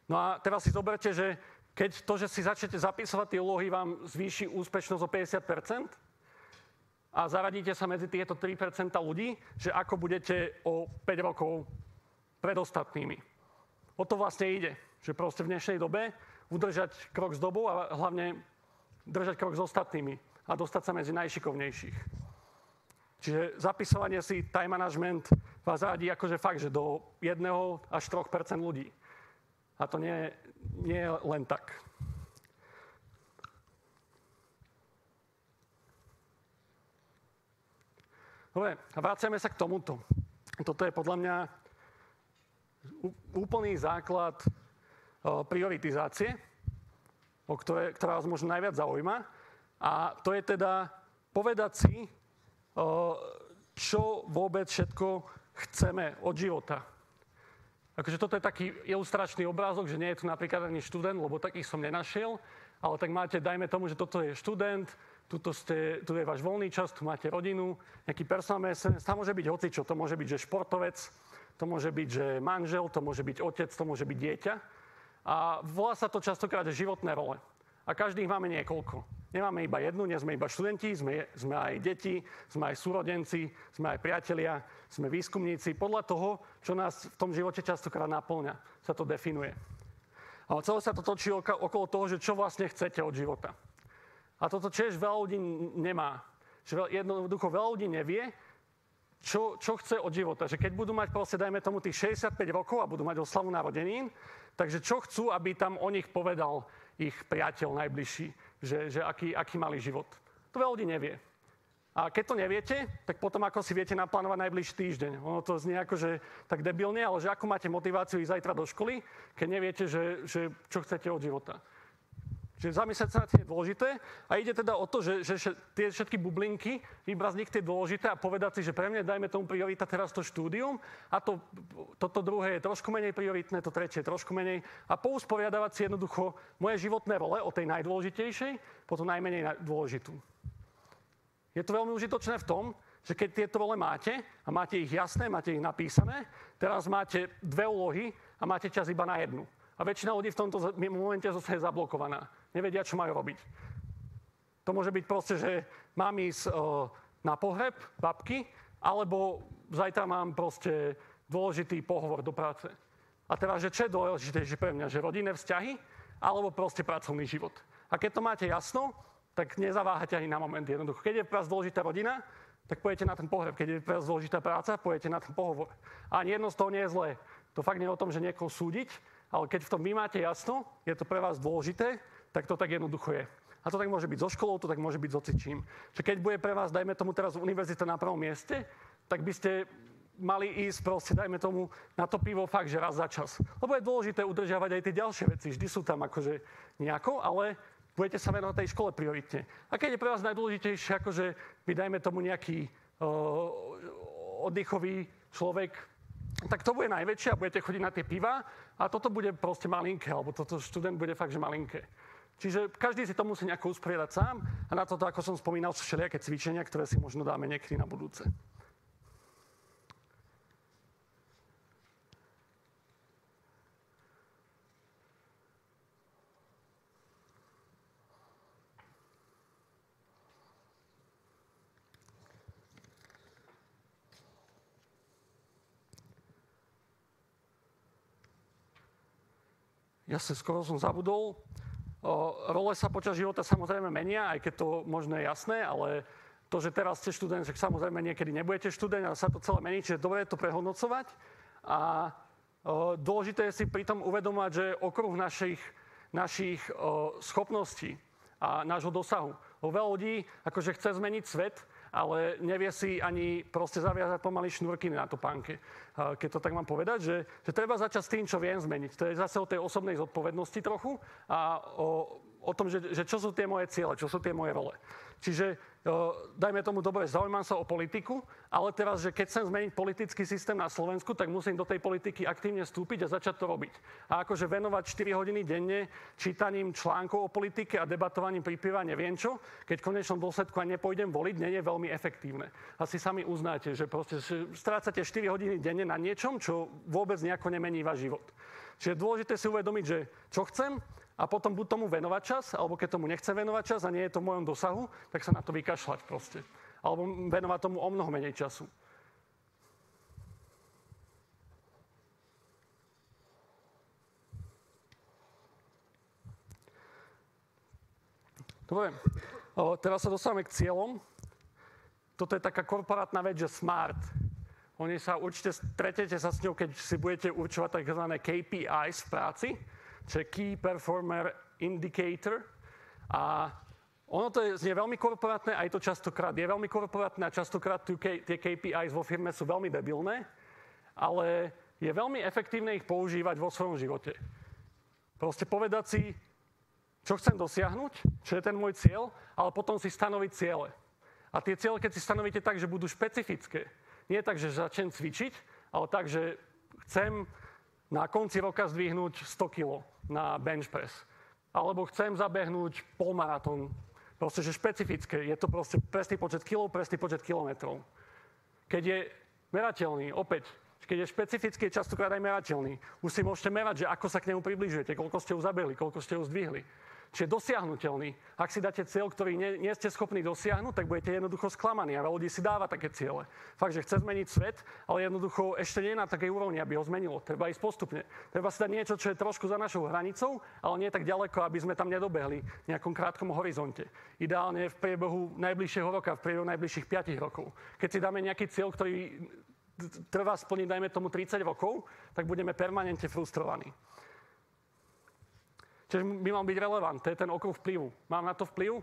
[SPEAKER 2] No a teraz si zoberte, že keď to, že si začnete zapisovať tie úlohy, vám zvýši úspešnosť o 50% a zaradíte sa medzi tieto 3% ľudí, že ako budete o 5 rokov pred ostatnými. O to vlastne ide, že proste v dnešnej dobe udržať krok s dobou a hlavne držať krok s ostatnými a dostať sa medzi najšikovnejších. Čiže zapisovanie si time management vás radí akože fakt, že do 1 až 3% ľudí. A to nie, nie je len tak. Dobre, a vraciame sa k tomuto. Toto je podľa mňa úplný základ prioritizácie, o ktoré, ktorá vás možno najviac zaujíma. A to je teda povedať si, čo vôbec všetko chceme od života. Akože toto je taký ilustračný obrázok, že nie je tu napríklad ani študent, lebo takých som nenašiel, ale tak máte, dajme tomu, že toto je študent, tuto ste, tu je váš voľný čas, tu máte rodinu, nejaký personálny SNS, tam môže byť hocičo, to môže byť, že športovec, to môže byť, že manžel, to môže byť otec, to môže byť dieťa. A volá sa to častokrát životné role. A každý ich máme niekoľko. Nemáme iba jednu, nie sme iba študenti, sme, sme aj deti, sme aj súrodenci, sme aj priatelia, sme výskumníci. Podľa toho, čo nás v tom živote častokrát naplňa, sa to definuje. Ale celé sa to točí okolo toho, že čo vlastne chcete od života. A toto tiež veľa ľudí nemá. Že jednoducho veľa ľudí nevie, čo, čo chce od života. Že keď budú mať proste, dajme tomu, tých 65 rokov a budú mať oslavu narodenín, takže čo chcú, aby tam o nich povedal ich priateľ najbližší, že, že aký, aký mali život. To veľa ľudí nevie. A keď to neviete, tak potom ako si viete naplánovať najbližší týždeň. Ono to znie ako, že tak debilne, ale že ako máte motiváciu ísť zajtra do školy, keď neviete, že, že čo chcete od života. Čiže zamyslieť sa na tie dôležité a ide teda o to, že, že tie všetky bublinky, vybrať z nich tie dôležité a povedať si, že pre mňa dajme tomu priorita teraz to štúdium a to, toto druhé je trošku menej prioritné, to tretie je trošku menej a pousporiadavať si jednoducho moje životné role od tej najdôležitejšej po tú najmenej dôležitú. Je to veľmi užitočné v tom, že keď tieto role máte a máte ich jasné, máte ich napísané, teraz máte dve úlohy a máte čas iba na jednu. A väčšina ľudí v tomto momente je zablokovaná nevedia, čo majú robiť. To môže byť proste, že mám ísť na pohreb babky, alebo zajtra mám proste dôležitý pohovor do práce. A teraz, že čo je dôležitejšie pre mňa, že rodinné vzťahy, alebo proste pracovný život. A keď to máte jasno, tak nezaváhate ani na moment jednoducho. Keď je pre vás dôležitá rodina, tak pojete na ten pohreb. Keď je pre vás dôležitá práca, pojete na ten pohovor. A ani jedno z toho nie je zlé. To fakt nie je o tom, že niekoho súdiť, ale keď v tom vy máte jasno, je to pre vás dôležité, tak to tak jednoducho je. A to tak môže byť so školou, to tak môže byť so cičím. Čiže keď bude pre vás, dajme tomu teraz univerzita na prvom mieste, tak by ste mali ísť proste, dajme tomu, na to pivo fakt, že raz za čas. Lebo je dôležité udržiavať aj tie ďalšie veci. Vždy sú tam akože nejako, ale budete sa venovať tej škole prioritne. A keď je pre vás najdôležitejšie, akože vy dajme tomu nejaký uh, oddychový človek, tak to bude najväčšie a budete chodiť na tie piva a toto bude proste malinké, alebo toto študent bude fakt, že malinké. Čiže každý si to musí nejako usporiadať sám a na toto, ako som spomínal, sú všelijaké cvičenia, ktoré si možno dáme niekedy na budúce. Ja sa skoro som zabudol. Role sa počas života samozrejme menia, aj keď to možno je jasné, ale to, že teraz ste študent, že samozrejme niekedy nebudete študent, ale sa to celé mení, čiže dobre je to prehodnocovať. A dôležité je si pritom uvedomať, že okruh našich, našich schopností a nášho dosahu. Veľa ľudí akože chce zmeniť svet, ale nevie si ani proste zaviazať pomaly šnúrky na topánke. Keď to tak mám povedať, že, že treba začať s tým, čo viem zmeniť. To je zase o tej osobnej zodpovednosti trochu a o, o tom, že, že čo sú tie moje ciele, čo sú tie moje role. Čiže dajme tomu dobre, zaujímam sa o politiku, ale teraz, že keď chcem zmeniť politický systém na Slovensku, tak musím do tej politiky aktívne vstúpiť a začať to robiť. A akože venovať 4 hodiny denne čítaním článkov o politike a debatovaním pri neviem čo, keď v konečnom dôsledku aj nepôjdem voliť, nie je veľmi efektívne. Asi sami uznáte, že proste strácate 4 hodiny denne na niečom, čo vôbec nejako nemení váš život. Čiže dôležité si uvedomiť, že čo chcem, a potom buď tomu venovať čas, alebo keď tomu nechcem venovať čas a nie je to v mojom dosahu, tak sa na to vykašľať proste. Alebo venovať tomu o mnoho menej času. Dobre, o, teraz sa dostávame k cieľom. Toto je taká korporátna vec, že SMART. Oni sa určite stretnete sa s ňou, keď si budete určovať tzv. KPIs v práci čo je Key Performer Indicator. A ono to je, znie veľmi korporátne, aj to častokrát je veľmi korporátne a častokrát tie KPIs vo firme sú veľmi debilné, ale je veľmi efektívne ich používať vo svojom živote. Proste povedať si, čo chcem dosiahnuť, čo je ten môj cieľ, ale potom si stanoviť ciele. A tie ciele, keď si stanovíte tak, že budú špecifické, nie tak, že začnem cvičiť, ale tak, že chcem na konci roka zdvihnúť 100 kg na bench press. Alebo chcem zabehnúť polmaratón. Proste, že špecifické. Je to proste presný počet kilov, presný počet kilometrov. Keď je merateľný, opäť, keď je špecifický, je častokrát aj merateľný. Už si môžete merať, že ako sa k nemu približujete, koľko ste ho zabehli, koľko ste ho zdvihli. Čiže dosiahnutelný. Ak si dáte cieľ, ktorý nie, nie ste schopní dosiahnuť, tak budete jednoducho sklamaní. A ľudí si dáva také ciele. Fakt, že chce zmeniť svet, ale jednoducho ešte nie na takej úrovni, aby ho zmenilo. Treba ísť postupne. Treba si dať niečo, čo je trošku za našou hranicou, ale nie tak ďaleko, aby sme tam nedobehli v nejakom krátkom horizonte. Ideálne v priebehu najbližšieho roka, v priebehu najbližších 5 rokov. Keď si dáme nejaký cieľ, ktorý trvá splniť, dajme tomu 30 rokov, tak budeme permanentne frustrovaní. Čiže by mal byť relevant, to je ten okruh vplyvu. Mám na to vplyv?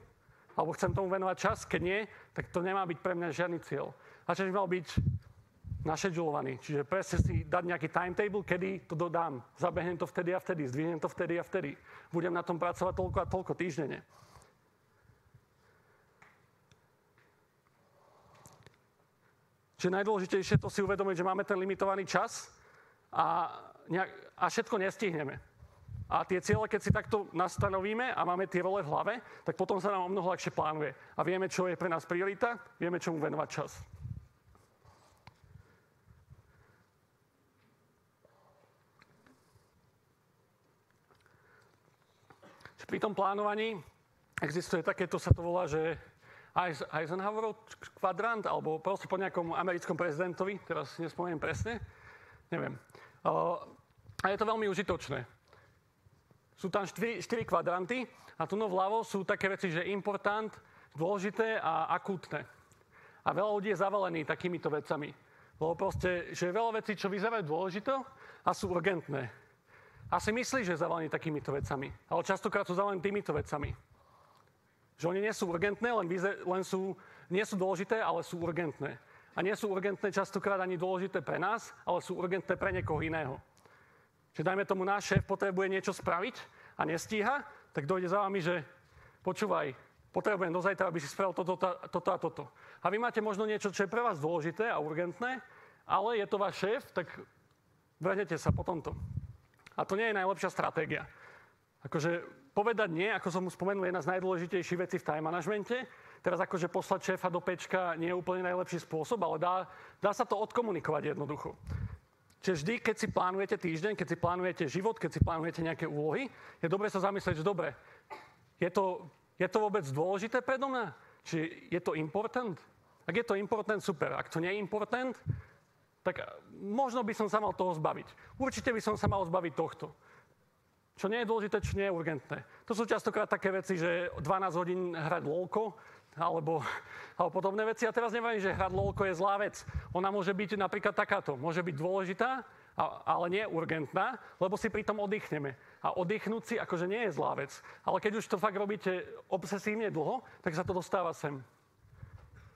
[SPEAKER 2] Alebo chcem tomu venovať čas? Keď nie, tak to nemá byť pre mňa žiadny cieľ. A čiže by mal byť našedulovaný. Čiže presne si dať nejaký timetable, kedy to dodám. Zabehnem to vtedy a vtedy, zdvihnem to vtedy a vtedy. Budem na tom pracovať toľko a toľko týždenne. Čiže najdôležitejšie to si uvedomiť, že máme ten limitovaný čas a, nejak, a všetko nestihneme. A tie ciele, keď si takto nastanovíme a máme tie role v hlave, tak potom sa nám o mnoho ľahšie plánuje. A vieme, čo je pre nás priorita, vieme, čomu venovať čas. Pri tom plánovaní existuje takéto, sa to volá, že Eisenhowerov kvadrant, alebo proste po nejakom americkom prezidentovi, teraz nespomeniem presne, neviem. A je to veľmi užitočné. Sú tam štyri, štyri kvadranty a tu no vľavo sú také veci, že important, dôležité a akútne. A veľa ľudí je zavalený takýmito vecami. Lebo proste, že je veľa vecí, čo vyzerajú dôležité a sú urgentné. A si myslí, že je zavalený takýmito vecami. Ale častokrát sú zavalení týmito vecami. Že oni nie sú urgentné, len, vize, len sú, nie sú dôležité, ale sú urgentné. A nie sú urgentné častokrát ani dôležité pre nás, ale sú urgentné pre niekoho iného. Že dajme tomu, náš šéf potrebuje niečo spraviť a nestíha, tak dojde za vami, že počúvaj, potrebujem do zajtra, aby si spravil toto, toto, a toto. A vy máte možno niečo, čo je pre vás dôležité a urgentné, ale je to váš šéf, tak vrhnete sa po tomto. A to nie je najlepšia stratégia. Akože povedať nie, ako som spomenul, je jedna z najdôležitejších vecí v time manažmente. Teraz akože poslať šéfa do pečka nie je úplne najlepší spôsob, ale dá, dá sa to odkomunikovať jednoducho. Čiže vždy, keď si plánujete týždeň, keď si plánujete život, keď si plánujete nejaké úlohy, je dobre sa zamyslieť, že dobre, je to, je to vôbec dôležité predo mňa? Či je to important? Ak je to important, super. Ak to nie je important, tak možno by som sa mal toho zbaviť. Určite by som sa mal zbaviť tohto. Čo nie je dôležité, čo nie je urgentné. To sú častokrát také veci, že 12 hodín hrať lolko, alebo, alebo podobné veci. A teraz neviem, že hrať lolko je zlá vec. Ona môže byť napríklad takáto. Môže byť dôležitá, ale nie urgentná, lebo si pri tom oddychneme. A oddychnúť si akože nie je zlá vec. Ale keď už to fakt robíte obsesívne dlho, tak sa to dostáva sem.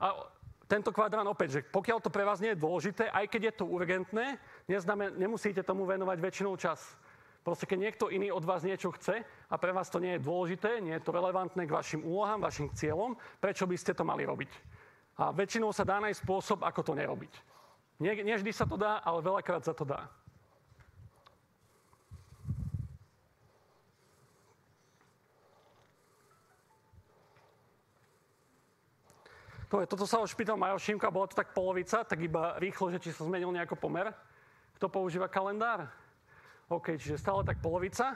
[SPEAKER 2] A tento kvadrán opäť, že pokiaľ to pre vás nie je dôležité, aj keď je to urgentné, neznamená, nemusíte tomu venovať väčšinou čas. Proste keď niekto iný od vás niečo chce a pre vás to nie je dôležité, nie je to relevantné k vašim úlohám, vašim cieľom, prečo by ste to mali robiť? A väčšinou sa dá nájsť spôsob, ako to nerobiť. Nie, nie vždy sa to dá, ale veľakrát sa to dá. Dobre, toto sa už pýtal Majo Šimka, bola to tak polovica, tak iba rýchlo, že či sa zmenil nejako pomer. Kto používa kalendár? OK, čiže stále tak polovica.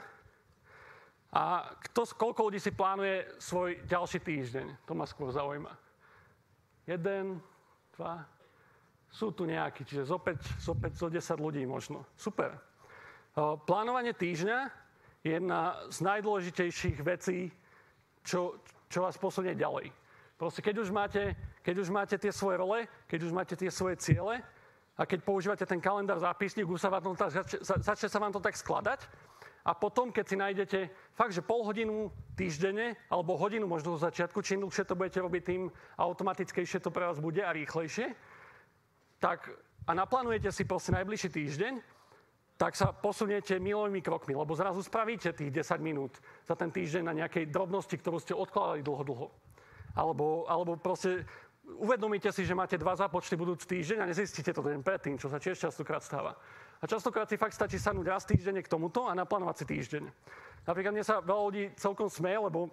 [SPEAKER 2] A kto, koľko ľudí si plánuje svoj ďalší týždeň? To ma skôr zaujíma. Jeden, dva, sú tu nejakí, čiže zopäť, zopäť zo 10 ľudí možno. Super. Plánovanie týždňa je jedna z najdôležitejších vecí, čo, čo vás posunie ďalej. Proste keď už, máte, keď už máte tie svoje role, keď už máte tie svoje ciele, a keď používate ten kalendár zápisník, sa vám to začne, začne sa vám to tak skladať. A potom, keď si nájdete fakt, že pol hodinu týždenne, alebo hodinu možno zo začiatku, čím dlhšie to budete robiť, tým automatickejšie to pre vás bude a rýchlejšie, tak a naplánujete si proste najbližší týždeň, tak sa posuniete milovými krokmi, lebo zrazu spravíte tých 10 minút za ten týždeň na nejakej drobnosti, ktorú ste odkladali dlho, dlho. Alebo, alebo proste uvedomíte si, že máte dva zápočty budúci týždeň a nezistíte to deň predtým, čo sa tiež častokrát stáva. A častokrát si fakt stačí sadnúť raz týždenne k tomuto a naplánovať si týždeň. Napríklad mne sa veľa ľudí celkom smeje, lebo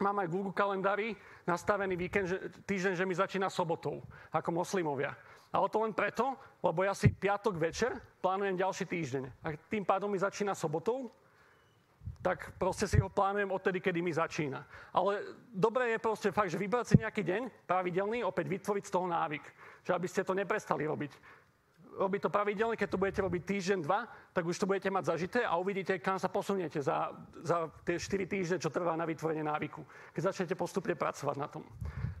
[SPEAKER 2] mám aj Google kalendári nastavený víkend, že, týždeň, že mi začína sobotou, ako moslimovia. Ale to len preto, lebo ja si piatok večer plánujem ďalší týždeň. A tým pádom mi začína sobotou tak proste si ho plánujem odtedy, kedy mi začína. Ale dobré je proste fakt, že vybrať si nejaký deň pravidelný, opäť vytvoriť z toho návyk. Že aby ste to neprestali robiť. Robiť to pravidelne, keď to budete robiť týždeň, dva, tak už to budete mať zažité a uvidíte, kam sa posuniete za, za tie 4 týždne, čo trvá na vytvorenie návyku. Keď začnete postupne pracovať na tom.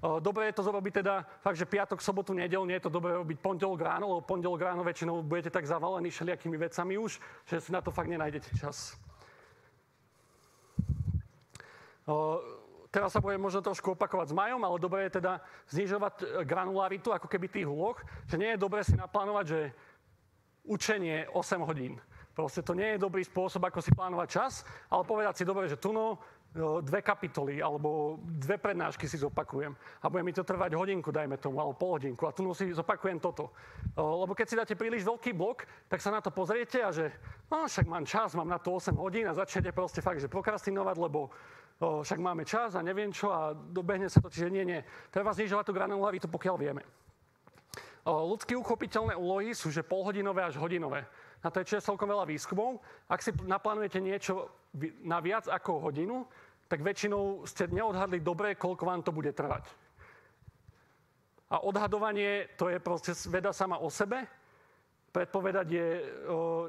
[SPEAKER 2] Dobre je to zrobiť teda fakt, že piatok, sobotu, nedel, nie je to dobre robiť pondelok ráno, lebo pondelok ráno väčšinou budete tak zavalení všelijakými vecami už, že si na to fakt nenájdete čas. Teraz sa bude možno trošku opakovať s Majom, ale dobre je teda znižovať e, granularitu ako keby tých úloh, že nie je dobre si naplánovať, že učenie 8 hodín. Proste to nie je dobrý spôsob, ako si plánovať čas, ale povedať si dobre, že tu no, e, dve kapitoly alebo dve prednášky si zopakujem a bude mi to trvať hodinku, dajme tomu, alebo pol hodinku a tu no si zopakujem toto. Lebo keď si dáte príliš veľký blok, tak sa na to pozriete a že no však mám čas, mám na to 8 hodín a začnete proste fakt, že prokrastinovať, lebo o, však máme čas a neviem čo a dobehne sa to, čiže nie, nie. Treba znižovať tú granularitu, pokiaľ vieme. O, ľudsky uchopiteľné úlohy sú že polhodinové až hodinové. Na to je celkom veľa výskumov. Ak si naplánujete niečo na viac ako hodinu, tak väčšinou ste neodhadli dobre, koľko vám to bude trvať. A odhadovanie, to je proste veda sama o sebe. Predpovedať je o,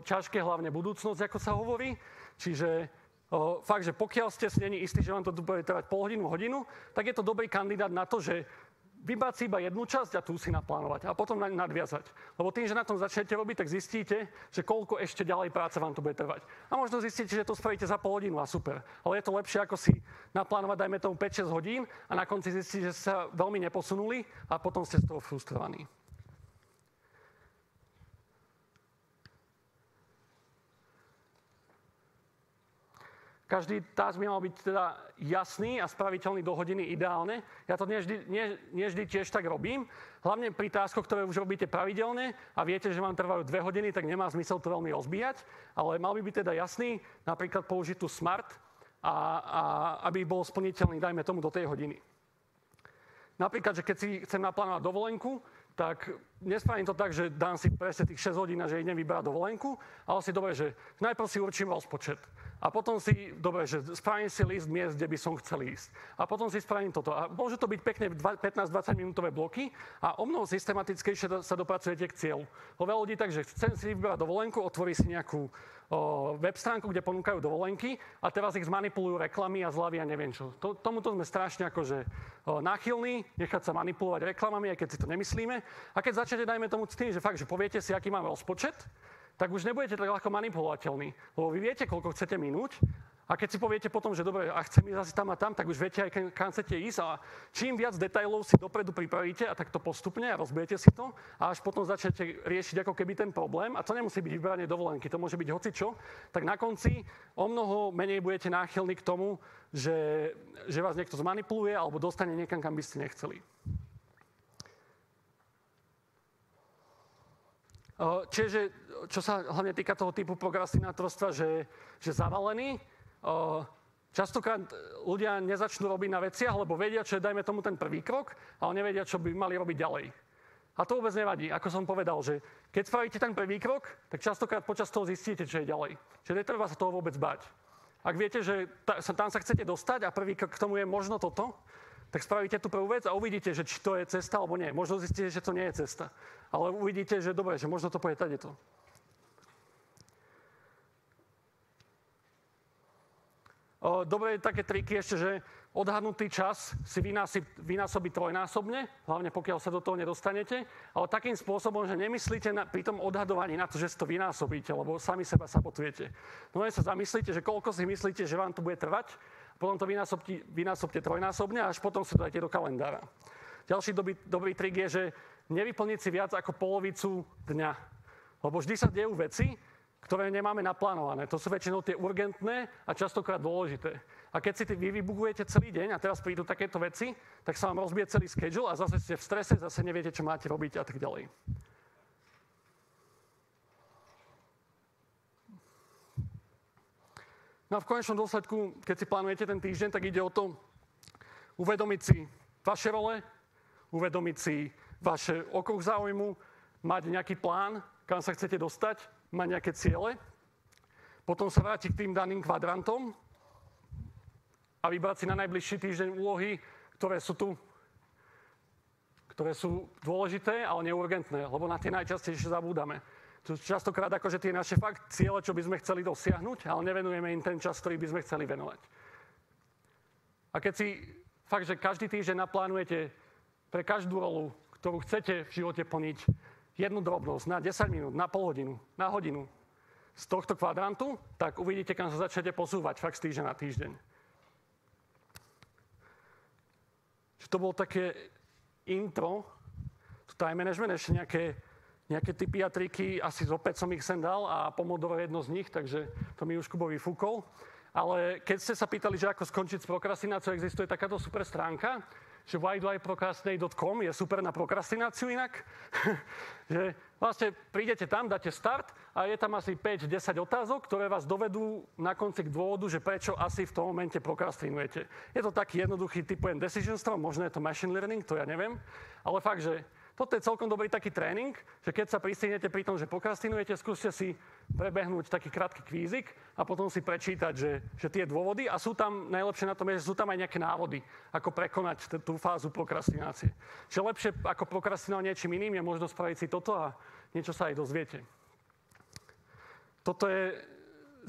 [SPEAKER 2] ťažké, hlavne budúcnosť, ako sa hovorí. Čiže fakt, že pokiaľ ste si není istí, že vám to bude trvať pol hodinu, hodinu, tak je to dobrý kandidát na to, že vybrať si iba jednu časť a tu si naplánovať a potom na nadviazať. Lebo tým, že na tom začnete robiť, tak zistíte, že koľko ešte ďalej práce vám to bude trvať. A možno zistíte, že to spravíte za pol hodinu a super. Ale je to lepšie, ako si naplánovať, dajme tomu 5-6 hodín a na konci zistíte, že sa veľmi neposunuli a potom ste z toho frustrovaní. Každý task by mal byť teda jasný a spraviteľný do hodiny ideálne. Ja to nie vždy, nie, nie vždy tiež tak robím. Hlavne pri táskoch, ktoré už robíte pravidelne a viete, že vám trvajú dve hodiny, tak nemá zmysel to veľmi rozbíjať. Ale mal by byť teda jasný, napríklad použiť tu smart, a, a aby bol splniteľný, dajme tomu, do tej hodiny. Napríklad, že keď si chcem naplánovať dovolenku, tak nespravím to tak, že dám si presne tých 6 hodín že idem vybrať dovolenku, ale si dobre, že najprv si určím rozpočet. A potom si, dobre, že spravím si list miest, kde by som chcel ísť. A potom si spravím toto. A môže to byť pekne 15-20 minútové bloky a o mnoho systematickejšie sa dopracujete k cieľu. Veľa ľudí tak, že chcem si vybrať dovolenku, otvorí si nejakú o, web stránku, kde ponúkajú dovolenky a teraz ich zmanipulujú reklamy a zľavy a neviem čo. To, tomuto sme strašne akože o, náchylní, nechať sa manipulovať reklamami, aj keď si to nemyslíme. A keď začnete, dajme tomu s tým, že fakt, že poviete si, aký máme rozpočet, tak už nebudete tak ľahko manipulovateľní. Lebo vy viete, koľko chcete minúť a keď si poviete potom, že dobre, a chcem ísť asi tam a tam, tak už viete aj, kam chcete ísť a čím viac detajlov si dopredu pripravíte a takto postupne a rozbijete si to a až potom začnete riešiť ako keby ten problém, a to nemusí byť vybranie dovolenky, to môže byť hocičo, tak na konci o mnoho menej budete náchylní k tomu, že, že vás niekto zmanipuluje alebo dostane niekam, kam by ste nechceli. Čiže, čo sa hlavne týka toho typu prokrastinátorstva, že, že zavalený, častokrát ľudia nezačnú robiť na veciach, lebo vedia, čo je, dajme tomu, ten prvý krok, ale nevedia, čo by mali robiť ďalej. A to vôbec nevadí. Ako som povedal, že keď spravíte ten prvý krok, tak častokrát počas toho zistíte, čo je ďalej. Čiže netreba sa toho vôbec bať. Ak viete, že tam sa chcete dostať a prvý krok k tomu je možno toto, tak spravíte tú prvú vec a uvidíte, že či to je cesta alebo nie. Možno zistíte, že to nie je cesta. Ale uvidíte, že dobre, že možno to pôjde to. Dobre je také triky ešte, že odhadnutý čas si vynásobí trojnásobne, hlavne pokiaľ sa do toho nedostanete, ale takým spôsobom, že nemyslíte na, pri tom odhadovaní na to, že si to vynásobíte, lebo sami seba sabotujete. No sa zamyslíte, že koľko si myslíte, že vám to bude trvať potom to vynásobte, vynásobte trojnásobne a až potom si to dajte do kalendára. Ďalší dobrý, dobrý trik je, že nevyplniť si viac ako polovicu dňa. Lebo vždy sa dejú veci, ktoré nemáme naplánované. To sú väčšinou tie urgentné a častokrát dôležité. A keď si vy vybugujete celý deň a teraz prídu takéto veci, tak sa vám rozbije celý schedule a zase ste v strese, zase neviete, čo máte robiť a tak ďalej. No a v konečnom dôsledku, keď si plánujete ten týždeň, tak ide o to uvedomiť si vaše role, uvedomiť si vaše okruh záujmu, mať nejaký plán, kam sa chcete dostať, mať nejaké ciele, potom sa vrátiť k tým daným kvadrantom a vybrať si na najbližší týždeň úlohy, ktoré sú tu, ktoré sú dôležité, ale neurgentné, lebo na tie najčastejšie zabúdame. Častokrát akože tie naše fakt ciele, čo by sme chceli dosiahnuť, ale nevenujeme im ten čas, ktorý by sme chceli venovať. A keď si fakt, že každý týždeň naplánujete pre každú rolu, ktorú chcete v živote plniť, jednu drobnosť na 10 minút, na pol hodinu, na hodinu z tohto kvadrantu, tak uvidíte, kam sa začnete posúvať fakt z týždeň na týždeň. Že to bolo také intro, to time management, ešte nejaké, nejaké typy a triky, asi z opäť som ich sem dal a Pomodoro jedno z nich, takže to mi už Kubo vyfúkol. Ale keď ste sa pýtali, že ako skončiť s prokrastináciou, existuje takáto super stránka, že whydoiprocrastinate.com je super na prokrastináciu inak. že vlastne prídete tam, dáte start a je tam asi 5-10 otázok, ktoré vás dovedú na konci k dôvodu, že prečo asi v tom momente prokrastinujete. Je to taký jednoduchý typujem decision storm, možno je to machine learning, to ja neviem, ale fakt, že toto je celkom dobrý taký tréning, že keď sa pristihnete pri tom, že prokrastinujete, skúste si prebehnúť taký krátky kvízik a potom si prečítať, že, že tie dôvody a sú tam, najlepšie na tom je, že sú tam aj nejaké návody, ako prekonať tú fázu prokrastinácie. Čiže lepšie ako prokrastinovať niečím iným je možno spraviť si toto a niečo sa aj dozviete. Toto je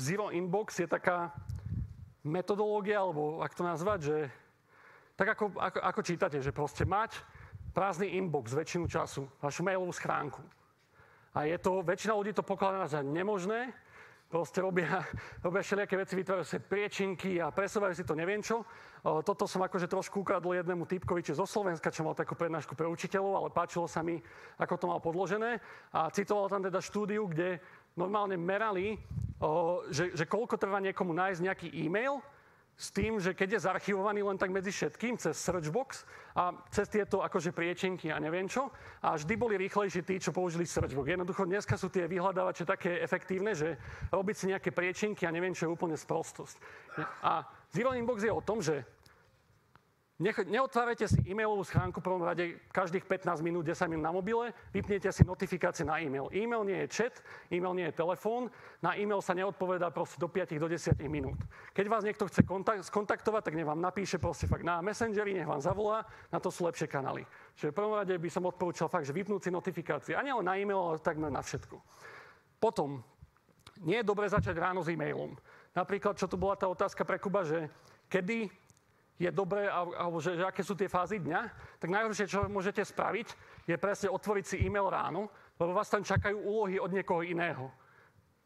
[SPEAKER 2] Zero Inbox, je taká metodológia, alebo ak to nazvať, že tak ako, ako, ako čítate, že proste mať prázdny inbox väčšinu času, vašu mailovú schránku. A je to, väčšina ľudí to pokladá za nemožné, proste robia, robia všelijaké veci, vytvárajú si priečinky a presúvajú si to neviem čo. Toto som akože trošku ukradol jednému typkovi, či zo Slovenska, čo mal takú prednášku pre učiteľov, ale páčilo sa mi, ako to mal podložené. A citoval tam teda štúdiu, kde normálne merali, že, že koľko trvá niekomu nájsť nejaký e-mail, s tým, že keď je zarchivovaný len tak medzi všetkým, cez searchbox a cez tieto akože priečinky a neviem čo, a vždy boli rýchlejší tí, čo použili searchbox. Jednoducho dneska sú tie vyhľadávače také efektívne, že robiť si nejaké priečinky a neviem čo je úplne sprostosť. A Zero Inbox je o tom, že neotvárajte si e-mailovú schránku v prvom rade každých 15 minút, 10 minút na mobile, vypnite si notifikácie na e-mail. E-mail nie je chat, e-mail nie je telefón, na e-mail sa neodpovedá proste do 5 do 10 minút. Keď vás niekto chce kontakt, skontaktovať, tak nech vám napíše proste fakt na Messengeri, nech vám zavolá, na to sú lepšie kanály. Čiže v prvom rade by som odporúčal fakt, že vypnúť si notifikácie. A nielen na e-mail, ale takmer na všetko. Potom, nie je dobre začať ráno s e-mailom. Napríklad, čo tu bola tá otázka pre Kuba, že kedy je dobré, alebo že, že aké sú tie fázy dňa, tak najhoršie, čo môžete spraviť, je presne otvoriť si e-mail ráno, lebo vás tam čakajú úlohy od niekoho iného.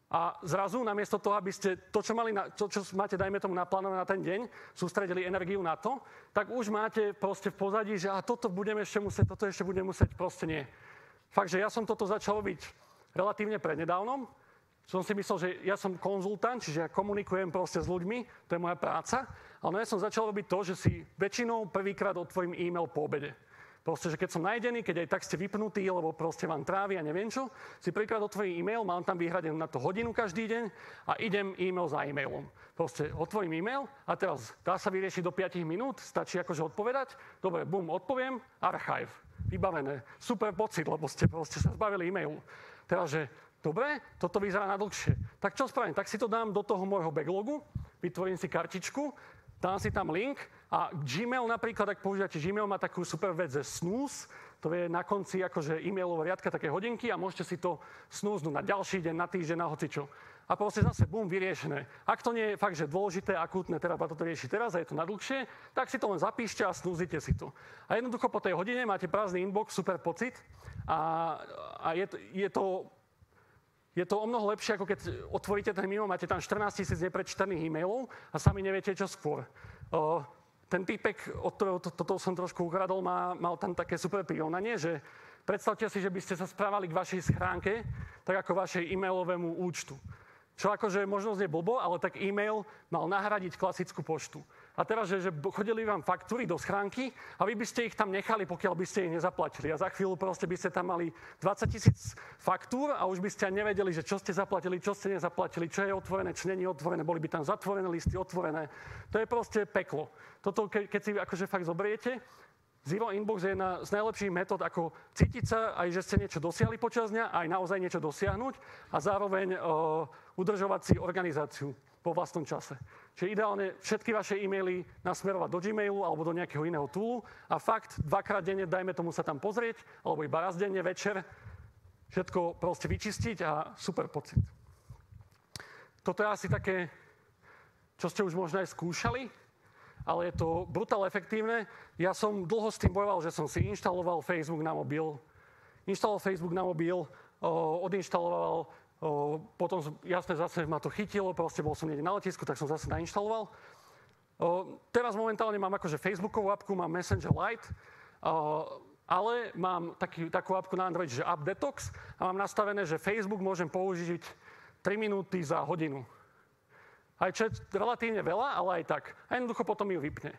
[SPEAKER 2] A zrazu, namiesto toho, aby ste to, čo, mali na, to, čo máte, dajme tomu, naplánované na ten deň, sústredili energiu na to, tak už máte proste v pozadí, že a toto budeme ešte musieť, toto ešte budeme musieť, proste nie. Fakt, že ja som toto začal robiť relatívne prednedávnom, som si myslel, že ja som konzultant, čiže ja komunikujem proste s ľuďmi, to je moja práca, ale no ja som začal robiť to, že si väčšinou prvýkrát otvorím e-mail po obede. Proste, že keď som najdený, keď aj tak ste vypnutí, lebo proste vám trávi a neviem čo, si prvýkrát otvorím e-mail, mám tam vyhradenú na to hodinu každý deň a idem e-mail za e-mailom. Proste otvorím e-mail a teraz dá sa vyriešiť do 5 minút, stačí akože odpovedať. Dobre, bum, odpoviem, archive, vybavené. Super pocit, lebo ste proste sa zbavili e-mailu. Teraz, že dobre, toto vyzerá na dlhšie. Tak čo spravím? Tak si to dám do toho môjho backlogu, vytvorím si kartičku dám si tam link a Gmail napríklad, ak používate Gmail, má takú super vec, že snooze, to je na konci akože e-mailová riadka také hodinky a môžete si to snúznuť na ďalší deň, na týždeň, na hocičo. A proste zase, bum, vyriešené. Ak to nie je fakt, že dôležité, akútne, terapeuta to rieši teraz a je to na dlhšie, tak si to len zapíšte a snúzite si to. A jednoducho po tej hodine máte prázdny inbox, super pocit a, a je, je to je to o mnoho lepšie, ako keď otvoríte ten mimo, máte tam 14 tisíc neprečítaných e-mailov a sami neviete, čo skôr. O, ten typek, od ktorého to, toto som trošku ukradol, má, mal tam také super prirovnanie, že predstavte si, že by ste sa správali k vašej schránke, tak ako vašej e-mailovému účtu. Čo akože možno znie blbo, ale tak e-mail mal nahradiť klasickú poštu. A teraz, že, že chodili vám faktúry do schránky a vy by ste ich tam nechali, pokiaľ by ste ich nezaplatili. A za chvíľu proste by ste tam mali 20 tisíc faktúr a už by ste ani nevedeli, že čo ste zaplatili, čo ste nezaplatili, čo je otvorené, čo není otvorené. Boli by tam zatvorené listy, otvorené. To je proste peklo. Toto, ke, keď si akože fakt zobriete, Zero Inbox je jedna z najlepších metód, ako cítiť sa, aj že ste niečo dosiahli počas dňa, aj naozaj niečo dosiahnuť a zároveň uh, udržovať si organizáciu po vlastnom čase. Čiže ideálne všetky vaše e-maily nasmerovať do Gmailu alebo do nejakého iného toolu a fakt dvakrát denne, dajme tomu sa tam pozrieť, alebo iba raz denne večer, všetko proste vyčistiť a super pocit. Toto je asi také, čo ste už možno aj skúšali, ale je to brutál efektívne. Ja som dlho s tým bojoval, že som si inštaloval Facebook na mobil, inštaloval Facebook na mobil, odinštaloval, potom jasne zase ma to chytilo, proste bol som niekde na letisku, tak som zase nainštaloval. teraz momentálne mám akože Facebookovú apku, mám Messenger Lite, ale mám taký, takú apku na Android, že App Detox a mám nastavené, že Facebook môžem použiť 3 minúty za hodinu. Aj čo je relatívne veľa, ale aj tak. A jednoducho potom ju vypne.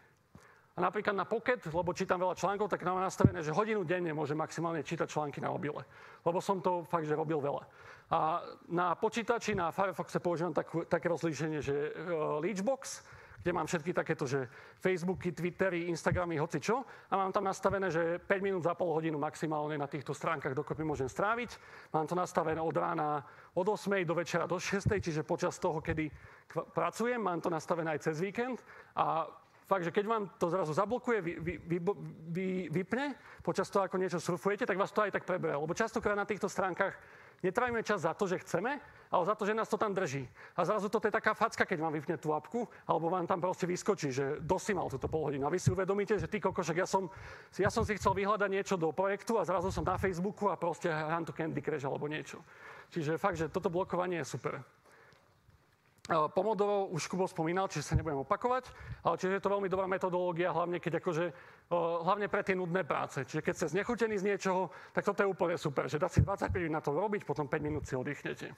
[SPEAKER 2] A napríklad na Pocket, lebo čítam veľa článkov, tak mám nastavené, že hodinu denne môžem maximálne čítať články na mobile. Lebo som to fakt, že robil veľa. A na počítači, na Firefoxe používam tak, také rozlíšenie, že uh, Leechbox, kde mám všetky takéto, že Facebooky, Twittery, Instagramy, hoci čo. A mám tam nastavené, že 5 minút za pol hodinu maximálne na týchto stránkach dokopy môžem stráviť. Mám to nastavené od rána od 8 do večera do 6, čiže počas toho, kedy pracujem, mám to nastavené aj cez víkend. A fakt, že keď vám to zrazu zablokuje, vy, vy, vy, vy, vypne, počas toho, ako niečo surfujete, tak vás to aj tak preberie. Lebo častokrát na týchto stránkach Netrávime čas za to, že chceme, ale za to, že nás to tam drží. A zrazu to je taká facka, keď vám vypne tú apku, alebo vám tam proste vyskočí, že dosi mal túto pol hodinu. A vy si uvedomíte, že ty kokošek, ja som, ja som si chcel vyhľadať niečo do projektu a zrazu som na Facebooku a proste hrám tu Candy Crush alebo niečo. Čiže fakt, že toto blokovanie je super. Pomodoro už Kubo spomínal, čiže sa nebudem opakovať, ale čiže je to veľmi dobrá metodológia, hlavne keď akože, hlavne pre tie nudné práce. Čiže keď ste znechutení z niečoho, tak toto je úplne super, že dá si 25 minút na to robiť, potom 5 minút si oddychnete.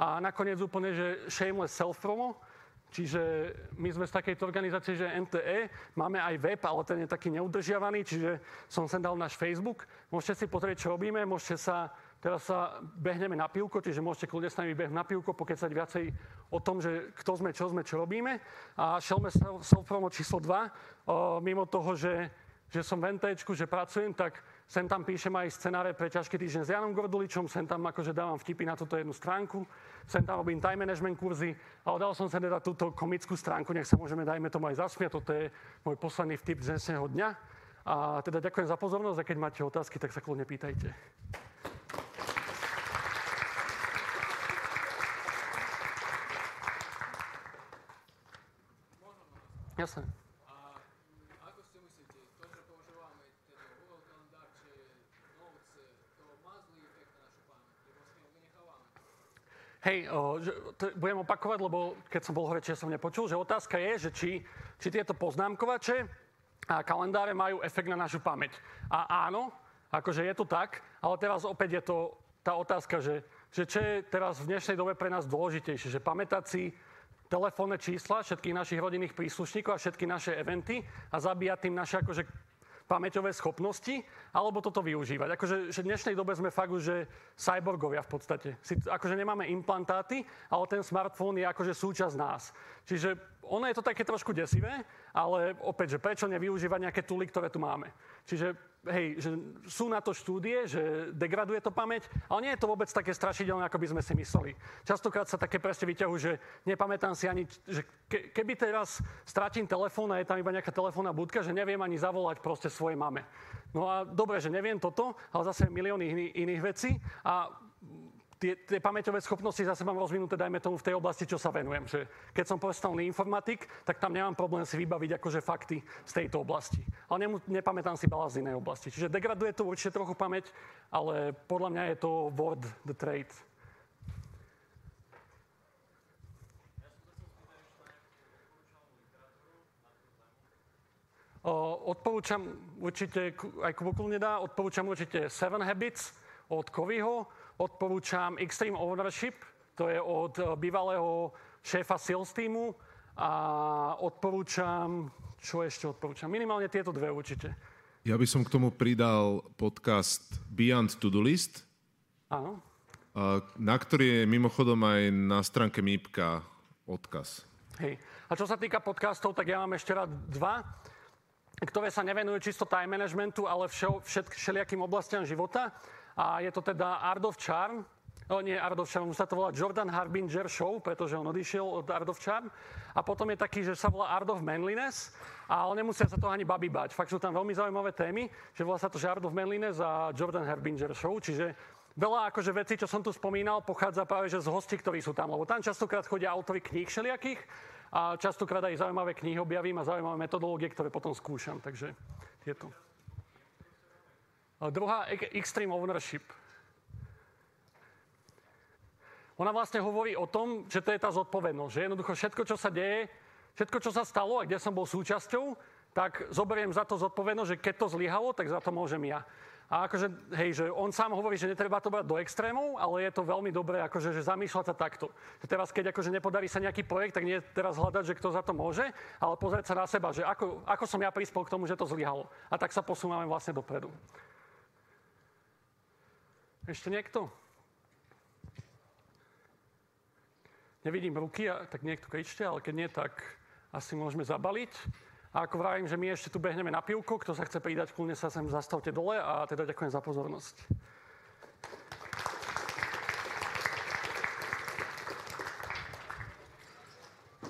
[SPEAKER 2] A nakoniec úplne, že shameless self-promo, čiže my sme z takejto organizácie, že MTE, máme aj web, ale ten je taký neudržiavaný, čiže som sem dal náš Facebook. Môžete si pozrieť, čo robíme, môžete sa Teraz sa behneme na pivko, čiže môžete kľudne s nami behnúť na pivko, pokecať viacej o tom, že kto sme, čo sme, čo robíme. A šelme self-promo číslo 2, o, mimo toho, že, že som v NTčku, že pracujem, tak sem tam píšem aj scenáre pre ťažký týždeň s Janom Gorduličom, sem tam akože dávam vtipy na túto jednu stránku, sem tam robím time management kurzy, ale dal som sa teda túto komickú stránku, nech sa môžeme, dajme tomu aj zasmiať, toto je môj posledný vtip z dnešného dňa. A teda ďakujem za pozornosť a keď máte otázky, tak sa kľudne pýtajte. Jasné. A ako si myslíte, to, že používame teda Google kalendár, či Notes, to má zlý efekt na našu pamäť, lebo si ho vynechávame? Hej, o, že, to budem opakovať, lebo keď som bol hore, som nepočul, že otázka je, že či, či tieto poznámkovače a kalendáre majú efekt na našu pamäť. A áno, akože je to tak, ale teraz opäť je to tá otázka, že, že čo je teraz v dnešnej dobe pre nás dôležitejšie, že pamätať si telefónne čísla všetkých našich rodinných príslušníkov a všetky naše eventy a zabíjať tým naše akože pamäťové schopnosti, alebo toto využívať. Akože že v dnešnej dobe sme fakt už, že cyborgovia v podstate. Si, akože nemáme implantáty, ale ten smartfón je akože súčasť nás. Čiže ono je to také trošku desivé, ale opäť, že prečo nevyužívať nejaké tuly, ktoré tu máme. Čiže hej, že sú na to štúdie, že degraduje to pamäť, ale nie je to vôbec také strašidelné, ako by sme si mysleli. Častokrát sa také presne vyťahujú, že nepamätám si ani, že ke, keby teraz stratím telefón a je tam iba nejaká telefónna budka, že neviem ani zavolať proste svojej mame. No a dobre, že neviem toto, ale zase milióny iný, iných vecí a tie, tie pamäťové schopnosti zase mám rozvinuté, dajme tomu, v tej oblasti, čo sa venujem. Že keď som profesionálny informatik, tak tam nemám problém si vybaviť akože fakty z tejto oblasti. Ale nemu, nepamätám si balast z inej oblasti. Čiže degraduje to určite trochu pamäť, ale podľa mňa je to word the trade. odporúčam určite, aj Kubo nedá, odporúčam určite Seven Habits od Kovyho, odporúčam Extreme Ownership, to je od eh, bývalého šéfa sales týmu a odporúčam, čo ešte odporúčam? Minimálne tieto dve určite.
[SPEAKER 1] Ja by som k tomu pridal podcast Beyond To-Do List.
[SPEAKER 2] Áno.
[SPEAKER 1] Na ktorý je mimochodom aj na stránke MIPka odkaz.
[SPEAKER 2] Hej. A čo sa týka podcastov, tak ja mám ešte rád dva. ktoré sa nevenujú čisto time managementu, ale všet, všelijakým oblastiam života. A je to teda Charm, O, nie of Charm, sa to volá Jordan Harbinger Show, pretože on odišiel od Charm. A potom je taký, že sa volá Art of Manliness, ale nemusia sa to ani babi bať. Fakt sú tam veľmi zaujímavé témy, že volá sa to, že Art of Manliness a Jordan Harbinger Show, čiže veľa akože vecí, čo som tu spomínal, pochádza práve že z hostí, ktorí sú tam, lebo tam častokrát chodia autory kníh všelijakých a častokrát aj zaujímavé knihy objavím a zaujímavé metodológie, ktoré potom skúšam. Takže tieto. Druhá, extreme ownership. Ona vlastne hovorí o tom, že to je tá zodpovednosť, že jednoducho všetko, čo sa deje, všetko, čo sa stalo a kde som bol súčasťou, tak zoberiem za to zodpovednosť, že keď to zlyhalo, tak za to môžem ja. A akože, hej, že on sám hovorí, že netreba to brať do extrémov, ale je to veľmi dobré, akože, že zamýšľať sa takto. Že teraz, keď akože nepodarí sa nejaký projekt, tak nie teraz hľadať, že kto za to môže, ale pozrieť sa na seba, že ako, ako som ja prispel k tomu, že to zlyhalo. A tak sa posúvame vlastne dopredu. Ešte niekto? Nevidím ruky, tak niekto kričte, ale keď nie, tak asi môžeme zabaliť. A ako vravím, že my ešte tu behneme na pivku, kto sa chce pridať, kľudne sa sem zastavte dole a teda ďakujem za pozornosť.